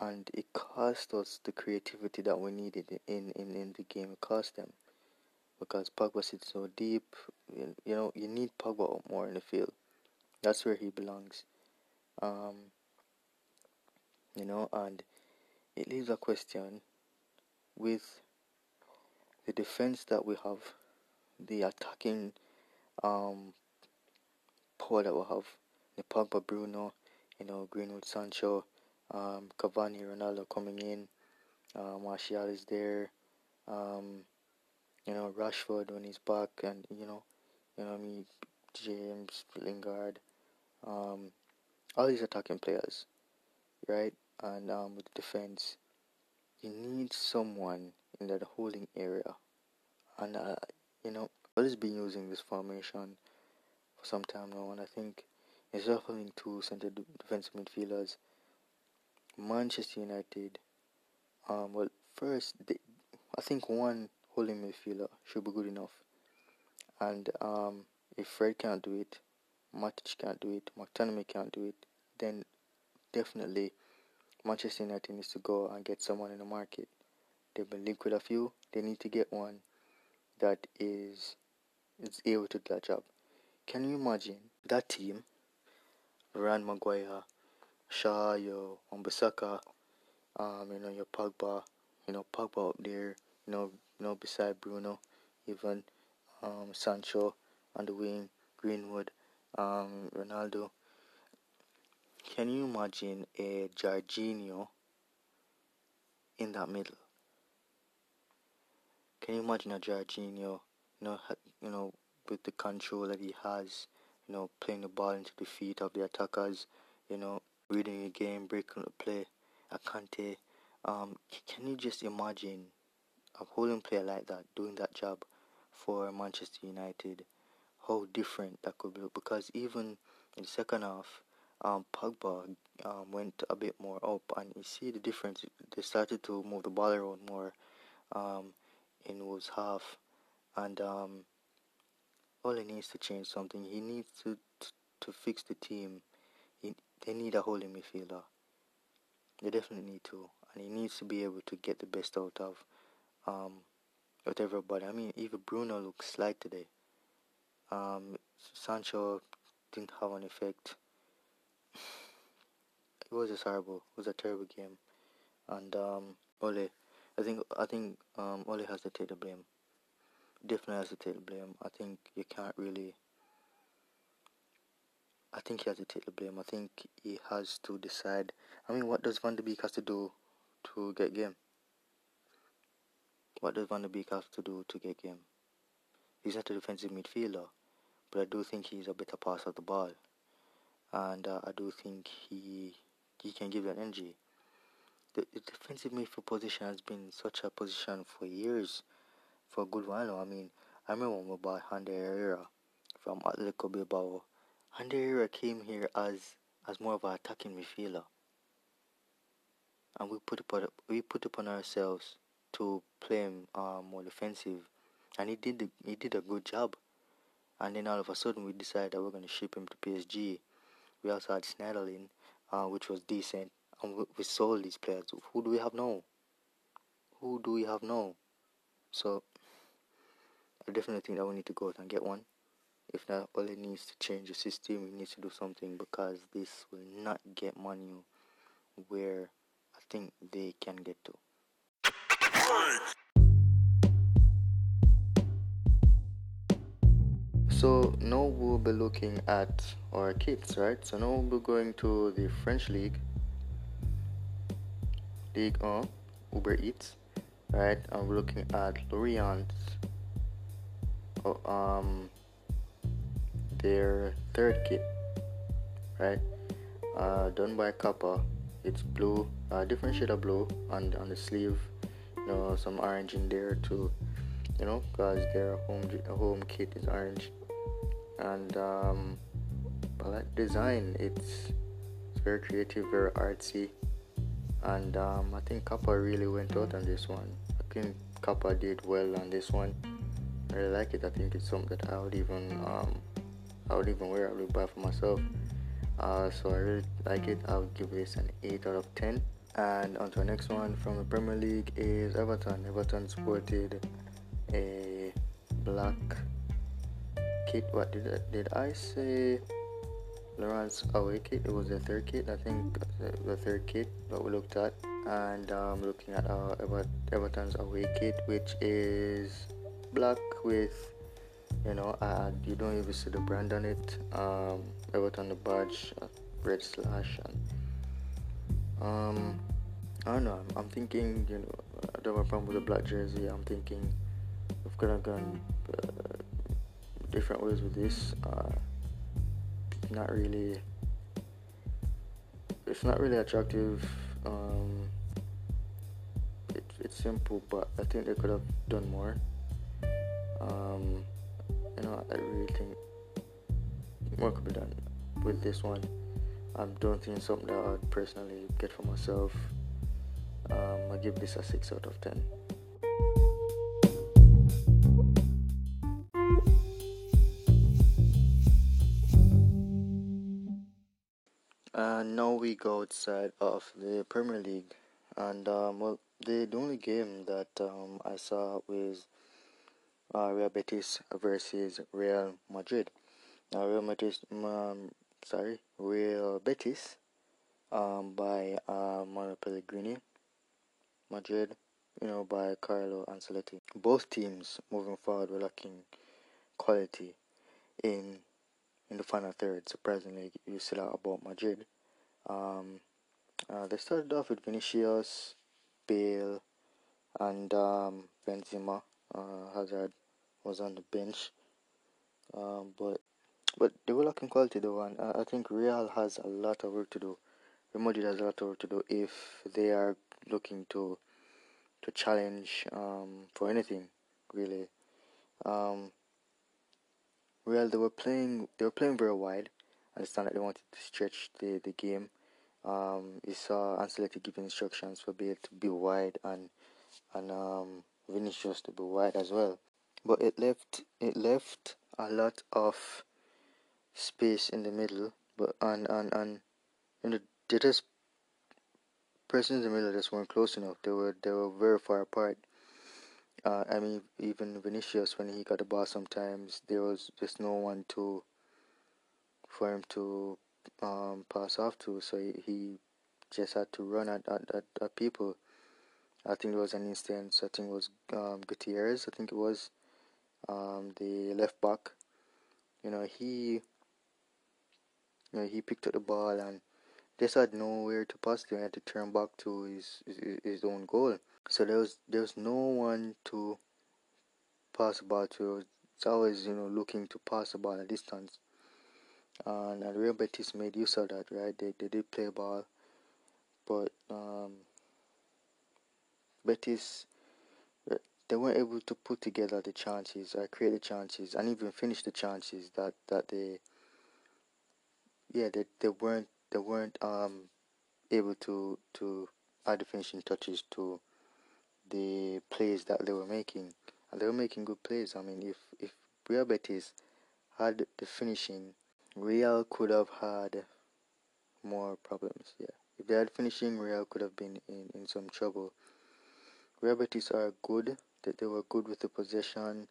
[SPEAKER 1] and it cost us the creativity that we needed in, in, in the game. It cost them because Pogba sits so deep. You, you know, you need Pogba more in the field. That's where he belongs. Um, you know, and it leaves a question with the defense that we have, the attacking um, power that we have, the Pogba, Bruno, you know, Greenwood, Sancho, um, Cavani, Ronaldo coming in, uh, Martial is there, um, you know, Rashford when he's back, and you know, you know, I mean, James, Lingard, um, all these attacking players, right? And um, with defense, you need someone in that holding area. And, uh, you know, I've always been using this formation for some time now, and I think instead of having two center defensive midfielders, Manchester United, um, well, first, they, I think one holding midfielder should be good enough. And um, if Fred can't do it, Matic can't do it, McTominay can't do it, then definitely Manchester United needs to go and get someone in the market. They've been linked with a few. They need to get one that is is able to do that job. Can you imagine that team? Varane Maguire, Shaw, your Wan-Bissaka, um, you know, your Pogba, you know, Pogba up there, you know, you know, beside Bruno, even um, Sancho on the wing, Greenwood, um, Ronaldo. Can you imagine a Jorginho in that middle? Can you imagine a Jorginho, you know, you know, with the control that he has, you know, playing the ball into the feet of the attackers, you know, reading the game, breaking the play, a Kante. Um, can you just imagine a holding player like that doing that job for Manchester United? How different that could be because even in the second half, um, Pogba um, went a bit more up, and you see the difference. They started to move the ball around more um, in Wolves' half, and um, he needs to change something. He needs to to, to fix the team. He, they need a holding midfielder. They definitely need to, and he needs to be able to get the best out of um, out everybody. I mean, even Bruno looks slight today. Um, Sancho didn't have an effect it was just horrible. It was a terrible game, and um, Ole, I think I think um, Ole has to take the blame. Definitely has to take the blame. I think you can't really. I think he has to take the blame. I think he has to decide. I mean, what does Van de Beek have to do to get game? What does Van de Beek have to do to get game? He's not a defensive midfielder, but I do think he's a better passer of the ball and uh, I do think he he can give that energy. The, the, defensive midfield position has been such a position for years, for a good while now. I mean, I remember bought Ander Herrera from Atletico Bilbao. Ander Herrera came here as as more of an attacking midfielder, and we put upon we put upon ourselves to play him uh, more defensive, and he did the, he did a good job. And then all of a sudden we decided that we're going to ship him to PSG we also had Schneiderlin, uh, which was decent, and we, we sold these players. Who do we have now? Who do we have now? So I definitely think that we need to go out and get one. If not, all it needs to change the system. We need to do something because this will not get Manu where I think they can get to. So now we'll be looking at our kits, right? So now we'll be going to the French League, Ligue 1 Uber Eats, right? And we're looking at Lorient, um, their third kit, right? Uh, done by Kappa. It's blue, uh, different shade of blue on on the sleeve. You know, some orange in there too. You know, cause their home home kit is orange and um, like design. It's it's very creative, very artsy, and um, I think Kappa really went out on this one. I think Kappa did well on this one. I really like it. I think it's something that I would even um, I would even wear. I would buy for myself. Uh, so I really like it. I would give this an 8 out of 10. And on to the next one from the Premier League is Everton. Everton sported a black kit. What did I, did I say? Lorient's away kit. It was the third kit. I think the third kit that we looked at. and um, looking at our Ever- Everton's away kit, which is black with you know uh, you don't even see the brand on it. Um, Everton the badge, red slash, and um, I don't know. I'm, I'm thinking you know I don't have a problem with the black jersey. I'm thinking we've kind of gone uh, different ways with this. Uh, not really. It's not really attractive. Um, it, it's simple, but I think they could have done more. Um, you know, I really think more could be done with this one. I think it's something that I'd personally get for myself. Um, I give this a six out of ten. And now we go outside of the Premier League, and um, well, the, the only game that um, I saw was uh, Real Betis versus Real Madrid. Now, Real Madrid, um, sorry, Real Betis, um, by uh, Manuel Pellegrini. Madrid, you know, by Carlo Ancelotti. Both teams moving forward were lacking quality in in the final third. Surprisingly, you said that about Madrid. Um, uh, they started off with Vinicius, Bale, and um, Benzema. Uh, Hazard was on the bench, um, but but they were lacking quality though, and I I think Real has a lot of work to do. Real Madrid has a lot of work to do if they are looking to to challenge um, for anything really. Um, Real they were playing they were playing very wide. I understand that they wanted to stretch the, the game. Um, you saw Ancelotti giving instructions for Bale to be wide and and um, Vinicius to be wide as well. But it left it left a lot of space in the middle. But and and and you know they just persons in the middle just weren't close enough. They were they were very far apart. Uh, I mean, even Vinicius, when he got the ball, sometimes there was just no one to for him to um, pass off to. So he, he just had to run at, at, at, at, people. I think there was an instance. I think it was um, Gutierrez. I think it was um, the left back. You know, he you know he picked up the ball and just had nowhere to pass to. He had to turn back to his, his his own goal. So there was there was no one to pass the ball to. It's always you know looking to pass the ball at distance. And, and Real Betis made use of that, right? They they did play ball, but um, Betis they weren't able to put together the chances, or create the chances, and even finish the chances that that they yeah they, they weren't they weren't um able to to add the finishing touches to the plays that they were making, and they were making good plays. I mean, if if Real Betis had the finishing, Real could have had more problems. Yeah, if they had finishing, Real could have been in in some trouble. Real Betis are good. That they were good with the possession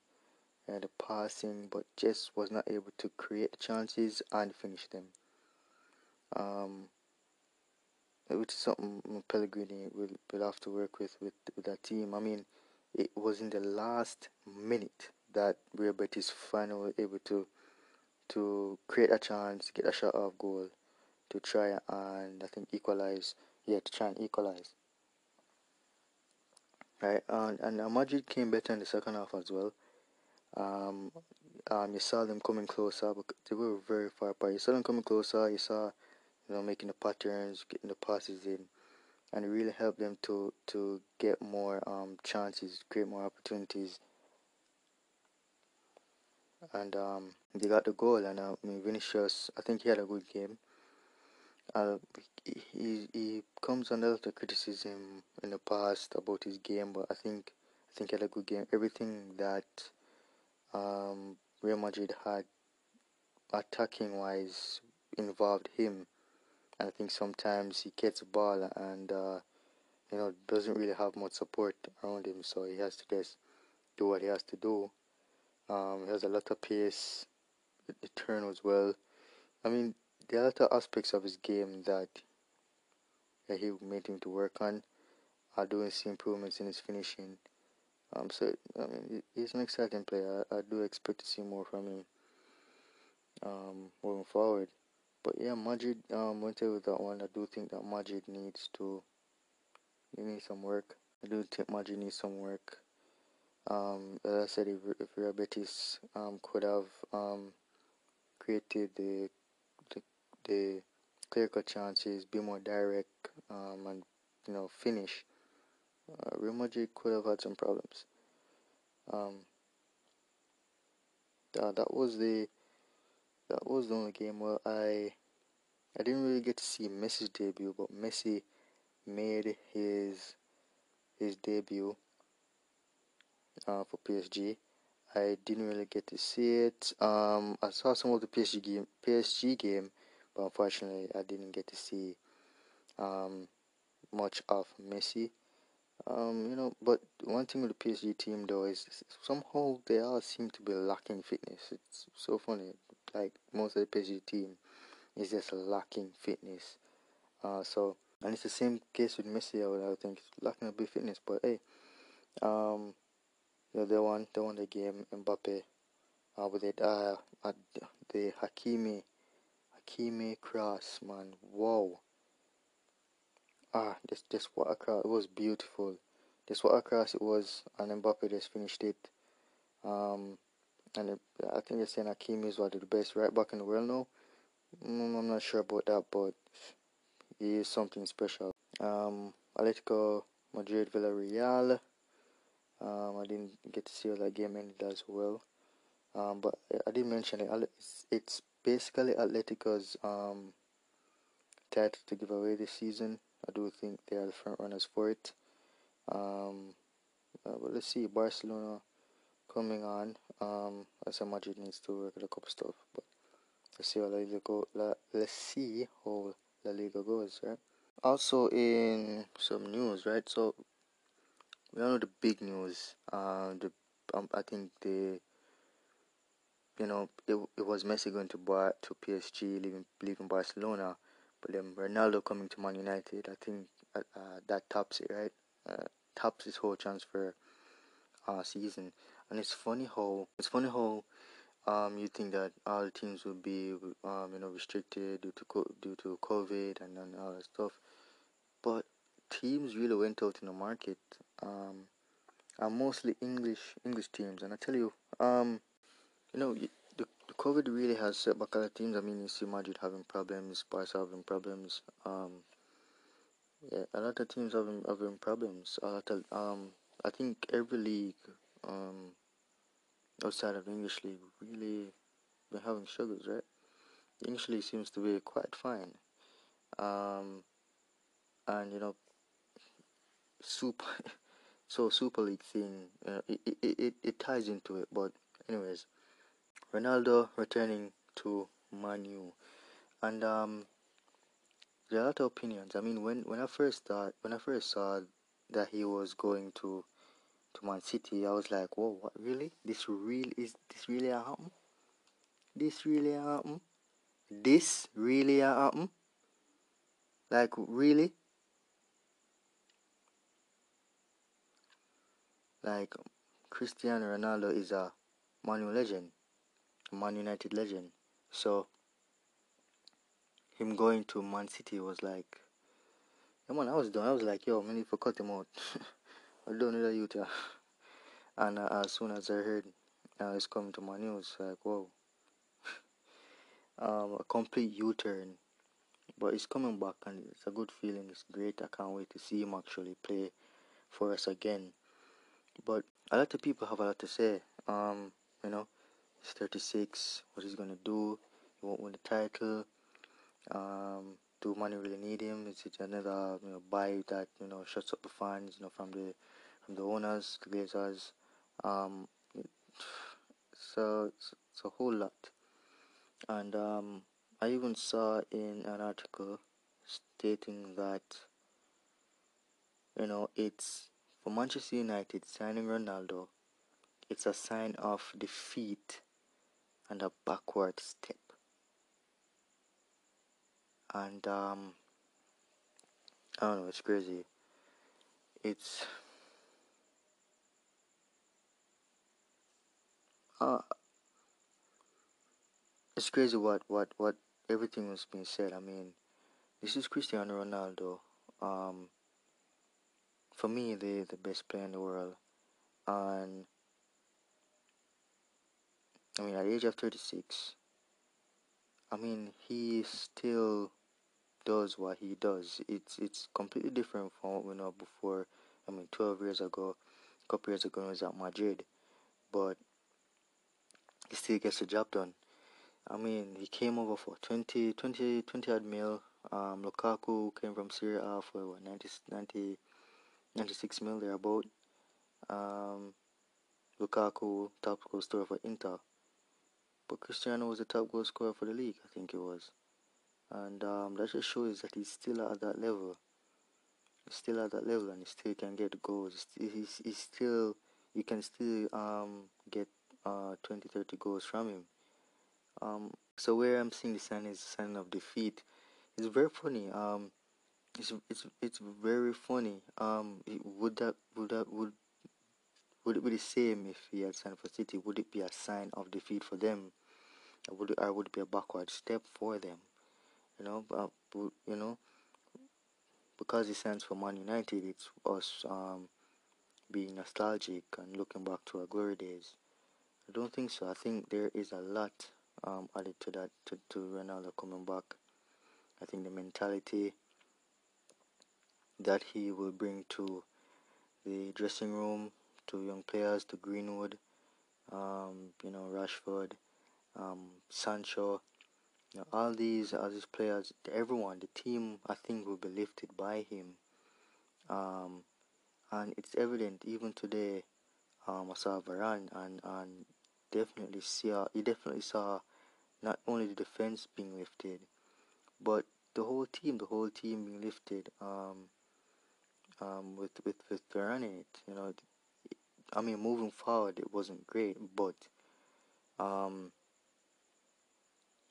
[SPEAKER 1] and the passing, but just was not able to create chances and finish them. Um, which is something Pellegrini will, will have to work with, with with that team. I mean, it was in the last minute that Real Betis finally able to to create a chance, get a shot off goal, to try and I think equalize. Yeah, to try and equalize. Right, and and Madrid came better in the second half as well. Um, um, you saw them coming closer, but they were very far apart. You saw them coming closer. You saw you know, making the patterns, getting the passes in, and it really helped them to to get more um, chances, create more opportunities, and um, they got the goal. And uh, I mean, Vinicius, I think he had a good game. Uh, he he comes under the criticism in the past about his game, but I think I think he had a good game. Everything that um, Real Madrid had attacking wise involved him and I think sometimes he gets a ball and uh, you know doesn't really have much support around him, so he has to just do what he has to do. Um, he has a lot of pace, the turn as well. I mean, there are a lot of aspects of his game that, he made him to work on. are doing see improvements in his finishing. Um, so I mean, he's an exciting player. I, I do expect to see more from him um, moving forward. But yeah, Madrid um, went with that one. I do think that Madrid needs to he needs some work. I do think Madrid needs some work. Um, as I said, if, if Real Betis um, could have um, created the the, clear cut chances, be more direct, um, and you know finish, uh, Real Madrid could have had some problems. Um, that, that was the that was the only game where I I didn't really get to see Messi's debut, but Messi made his his debut uh, for PSG. I didn't really get to see it. Um, I saw some of the PSG game, PSG game, but unfortunately, I didn't get to see um, much of Messi. Um, you know, but one thing with the PSG team though is somehow they all seem to be lacking fitness. It's so funny. Like most of the PSG team is just lacking fitness. Uh, so and it's the same case with Messi. I would I think lacking a bit fitness, but hey, um, you know, they won they won the game. Mbappe, uh, with it uh, the Hakimi, Hakimi cross, man, wow. Ah, this this what a cross! It was beautiful. This what a cross it was, and Mbappe just finished it. Um, and it, I think they're saying Hakimi is one of the best right back in the world now. Mm, I'm not sure about that, but he is something special. Um, Atletico Madrid Villarreal. Um, I didn't get to see how that game ended as well. Um, but I did mention it. It's, it's basically Atletico's um, title to give away this season. I do think they are the front runners for it. Um, uh, but let's see, Barcelona coming on. Um, I said Madrid needs to work a couple stuff, but let's see how La Liga go. La, let's see how La Liga goes, right? Also, in some news, right? So we all know the big news. Uh, the um, I think the you know it, it was Messi going to Bar to PSG, leaving leaving Barcelona, but then Ronaldo coming to Man United. I think uh, uh, that tops it, right? Uh, tops his whole transfer uh, season. And it's funny how it's funny how um, you think that all teams will be um, you know restricted due to co- due to COVID and, and all that stuff, but teams really went out in the market, um, and mostly English English teams. And I tell you, um, you know, the, the COVID really has set back of teams. I mean, you see Madrid having problems, Barca having problems. Um, yeah, a lot of teams having having problems. A lot of um, I think every league um outside of the English league really been having struggles, right? The English league seems to be quite fine. Um, and you know, super, so Super League thing, uh, it, it, it, it ties into it. But anyways, Ronaldo returning to Manu, and um, there are a lot of opinions. I mean, when when I first thought, when I first saw that he was going to to Man City, I was like, whoa, what really? This real is this really happen? This really happen? This really happen? Like really? Like Cristiano Ronaldo is a Man legend, Man United legend. So him going to Man City was like, yeah, man, I was done. I was like, yo, man, I cut him out. I don't know youth, yeah. And uh, as soon as I heard uh, it's coming to Manu, like, whoa. um, a complete U-turn. But he's coming back and it's a good feeling. It's great. I can't wait to see him actually play for us again. But a lot of people have a lot to say. Um, you know, he's 36. What he's gonna do? He won't win the title. Um, do Manu really need him? Is it another you know buy that you know shuts up the fans? You know from the from the owners, the Glazers. Um, so it's, it's a whole lot. And um, I even saw in an article stating that you know it's for Manchester United signing Ronaldo. It's a sign of defeat and a backward step. And um, I don't know, it's crazy it's uh, it's crazy what what what everything was being said. I mean, this is Cristiano Ronaldo. Um, for me, the the best player in the world, and I mean, at the age of thirty six, I mean, he still does what he does. It's it's completely different from what we know before. I mean, twelve years ago, a couple years ago, he was at Madrid, but he still gets the job done. I mean, he came over for 20, 20, 20 odd mil. Um, Lukaku came from Serie A for what, 90, 90, 96 mil thereabout. Um, Lukaku, top goal scorer for Inter. But Cristiano was the top goal scorer for the league, I think it was. And um, that just shows that he's still at that level. He's still at that level and he still can get goals. He's, he's still, you can still um, get uh, 20, 30 goals from him. Um, so where I'm seeing the sign is the sign of defeat. It's very funny. Um, it's it's it's very funny. Um, would that would that would would it be the same if he had signed for City? Would it be a sign of defeat for them? Would or would be a backward step for them? You know, but you know, because he signs for Man United, it's us um being nostalgic and looking back to our glory days. I don't think so. I think there is a lot um, added to that to, to Ronaldo coming back. I think the mentality that he will bring to the dressing room, to young players, to Greenwood, um, you know, Rashford, um, Sancho, you know, all these, all these players, everyone, the team, I think will be lifted by him. Um, and it's evident even today. Um, I saw Varane and and definitely saw he definitely saw not only the defense being lifted, but the whole team, the whole team being lifted. Um, um, with with with Varane in it, you know, I mean, moving forward, it wasn't great, but um,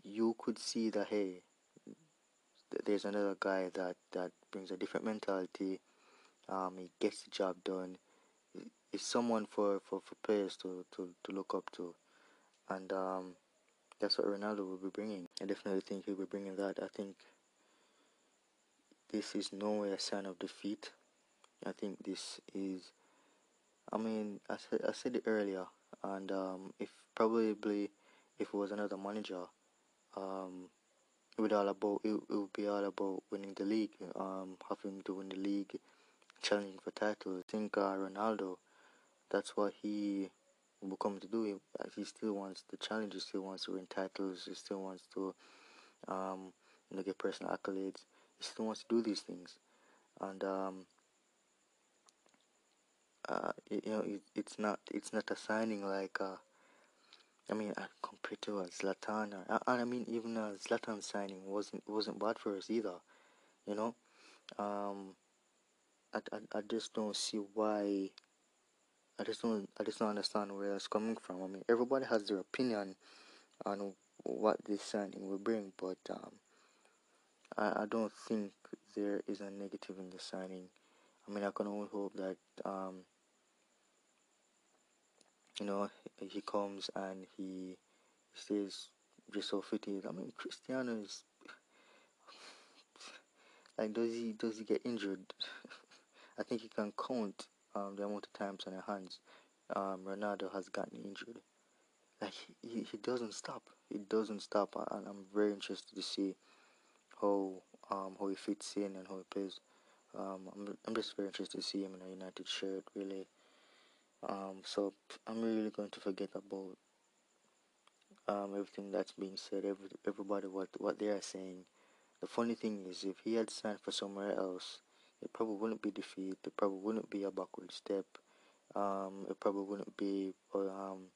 [SPEAKER 1] you could see that hey, there's another guy that that brings a different mentality. Um, he gets the job done. He's someone for, for, for players to, to, to look up to, and um, that's what Ronaldo will be bringing. I definitely think he'll be bringing that. I think this is no way a sign of defeat. I think this is. I mean, I said I said it earlier, and um, if probably if it was another manager, um, it would all about it, it would be all about winning the league, um, having to win the league, challenging for titles. I think uh, Ronaldo, that's what he will come to do. He, he still wants the challenge. He still wants to win titles. He still wants to, um, you know, get personal accolades. He still wants to do these things, and um, uh, you know, it, it's not it's not a signing like uh, I mean, uh, compared to a Zlatan, uh, and I mean even a Zlatan signing wasn't wasn't bad for us either, you know. Um, I, I, I just don't see why. I just don't I just don't understand where that's coming from. I mean, everybody has their opinion on what this signing will bring, but um, I, I don't think there is a negative in the signing. I mean, I can only hope that um, you know, he comes and he stays just so fitted. I mean, Cristiano is like, does he does he get injured? I think he can count um, the amount of times on his hands um, Ronaldo has gotten injured. Like he, he doesn't stop. He doesn't stop, and I'm very interested to see how um how he fits in and how he plays. Um, I'm I'm just very interested to see him in a United shirt. Really, um, so I'm really going to forget about um, everything that's being said, every, everybody what, what they are saying. The funny thing is, if he had signed for somewhere else, it probably wouldn't be defeat. It probably wouldn't be a backward step. Um, it probably wouldn't be, um,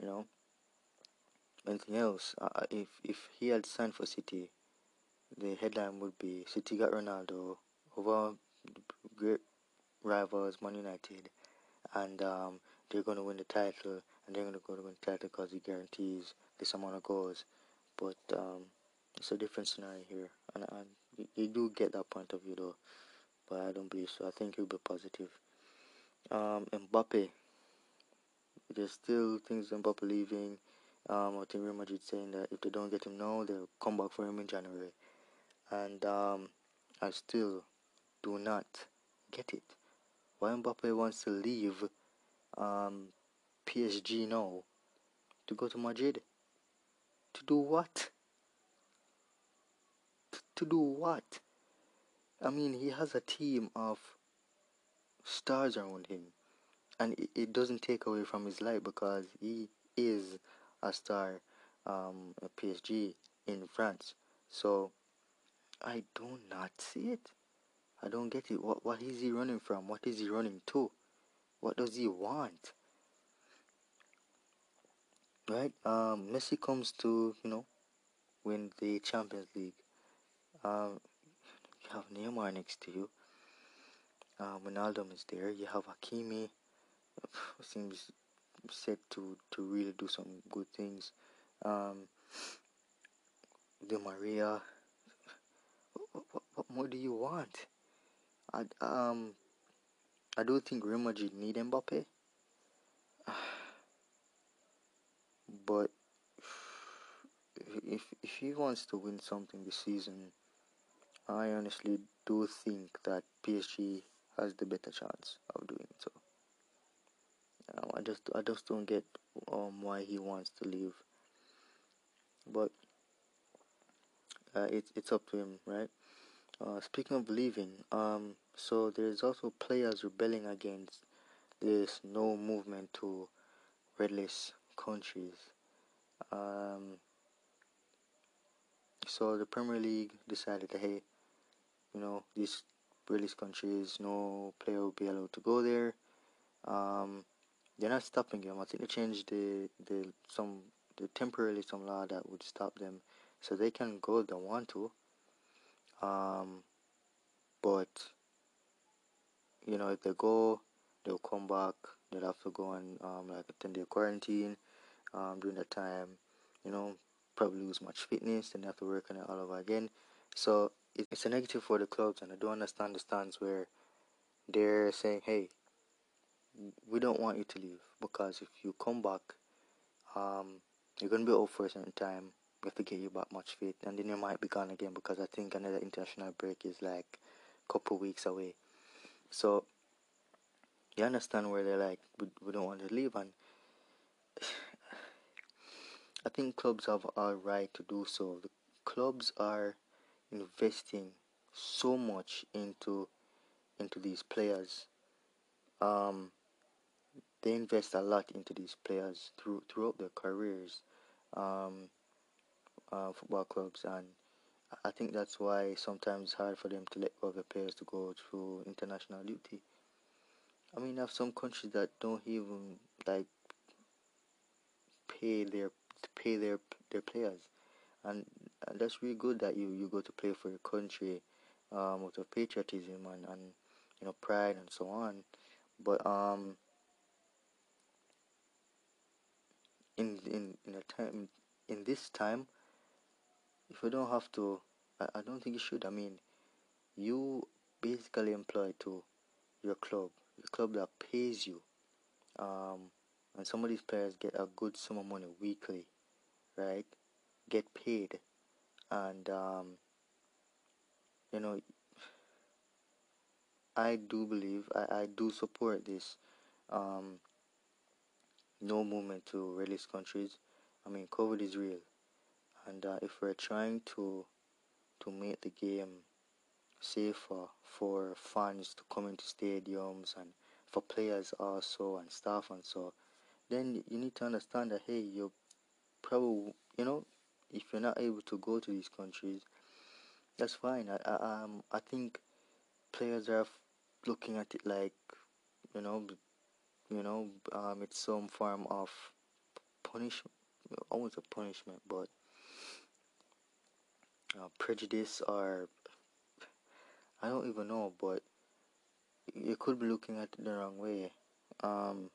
[SPEAKER 1] you know, anything else. Uh, if if he had signed for City, the headline would be City got Ronaldo over great rivals Man United and um, they're going to win the title, and they're going to go to win the title because he guarantees this amount of goals. But um, it's a different scenario here, and, and you, you do get that point of view though. but I don't believe so. I think he'll be positive. Um, Mbappe, there's still things Mbappe leaving. Um, I think Real Madrid saying that if they don't get him now, they'll come back for him in January. And um, I still do not get it. Why Mbappe wants to leave um, PSG now to go to Madrid? To do what? T- to do what? I mean, he has a team of stars around him, and it, it doesn't take away from his life because he is a star um, at PSG in France. So I do not see it. I don't get it. What what is he running from? What is he running to? What does he want? Right? Um, Messi comes to you know win the Champions League. Um, you have Neymar next to you. Um, Ronaldo is there. You have Hakimi. Seems set to to really do some good things. Um, Di Maria. What, what, what more do you want? I um I do think Real Madrid need Mbappe. But if if he wants to win something this season, I honestly do think that PSG has the better chance of doing so. Um, I just I just don't get um why he wants to leave. But uh, it's it's up to him, right? Uh, speaking of leaving, um, so there's also players rebelling against this no movement to red list countries. Um, so the Premier League decided that hey, you know, these red countries, no player will be allowed to go there. Um, they're not stopping them. I think they changed the the some the temporarily some law that would stop them, so they can go if they want to. Um, but you know, if they go, they'll come back. They'll have to go on um, like a ten day quarantine. Um, during that time, you know, probably lose much fitness. Then they have to work on it all over again. So it's a negative for the clubs, and I don't understand the stance where they're saying, "Hey, we don't want you to leave because if you come back, um, you're gonna be out for a certain time. Have to you back much fit, and then you might be gone again because I think another international break is like a couple weeks away. So you understand where they're like, we, we don't want to leave, and I think clubs have a right to do so. The clubs are investing so much into into these players. Um, they invest a lot into these players through throughout their careers, um, uh, football clubs, and I think that's why sometimes it's hard for them to let go of the players to go through international duty. I mean, I have some countries that don't even like pay their pay their their players, and, and that's really good that you you go to play for your country, um, with patriotism and and you know pride and so on, but um in in in a time in this time if you don't have to I, I don't think you should. I mean you basically employ to your club. The club that pays you. Um and some of these players get a good sum of money weekly right? Get paid. And um you know i do believe i, I do support this um no movement to red list countries. I mean covid is real and uh, if we're trying to to make the game safer for fans to come into stadiums and for players also and staff and so then you need to understand that hey you're probably you know if you're not able to go to these countries that's fine. I, I um i think players are looking at it like you know you know um it's some form of punishment almost a punishment but uh, prejudice or I don't even know, but you could be looking at it the wrong way. Um,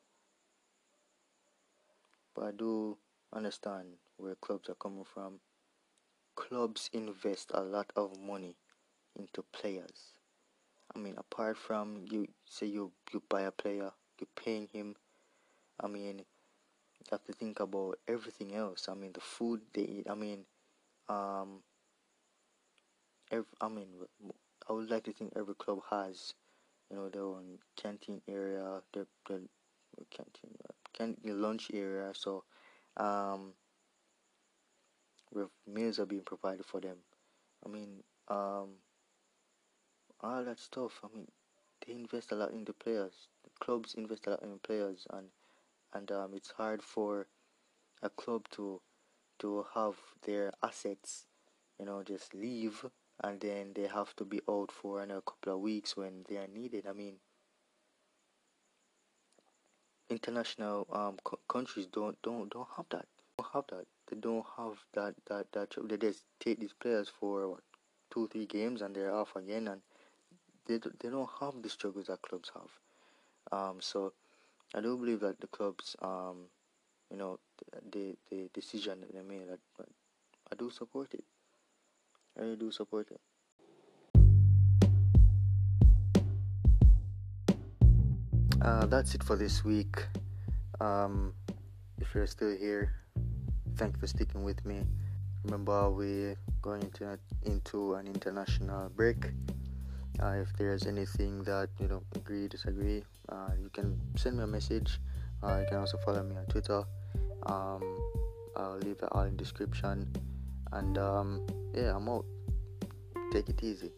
[SPEAKER 1] but I do understand where clubs are coming from. Clubs invest a lot of money into players, I mean, apart from you say you you buy a player, you're paying him. I mean, you have to think about everything else. I mean, the food they eat. I mean, um, every, I mean, I would like to think every club has, you know, their own canteen area, their, their canteen, uh, canteen lunch area. So, um, with meals are being provided for them. I mean, um, all that stuff. I mean, they invest a lot in the players. The clubs invest a lot in players, and and um, it's hard for a club to to have their assets, you know, just leave and then they have to be out for another couple of weeks when they are needed. I mean, international um co- countries don't don't don't have that. Don't have that. They don't have that that that. They just take these players for what, two three games and they're off again, and they they don't have the struggles that clubs have. Um, so I do believe that the clubs um, you know, the the decision that they made, I, I do support it. I really do support it. Uh, that's it for this week. Um, if you're still here, thank you for sticking with me. Remember, we're going into into an international break. Uh, if there's anything that you don't agree, disagree, uh, you can send me a message. Uh, you can also follow me on Twitter. Um, I'll leave it all in description. And um, yeah, I'm out. Take it easy.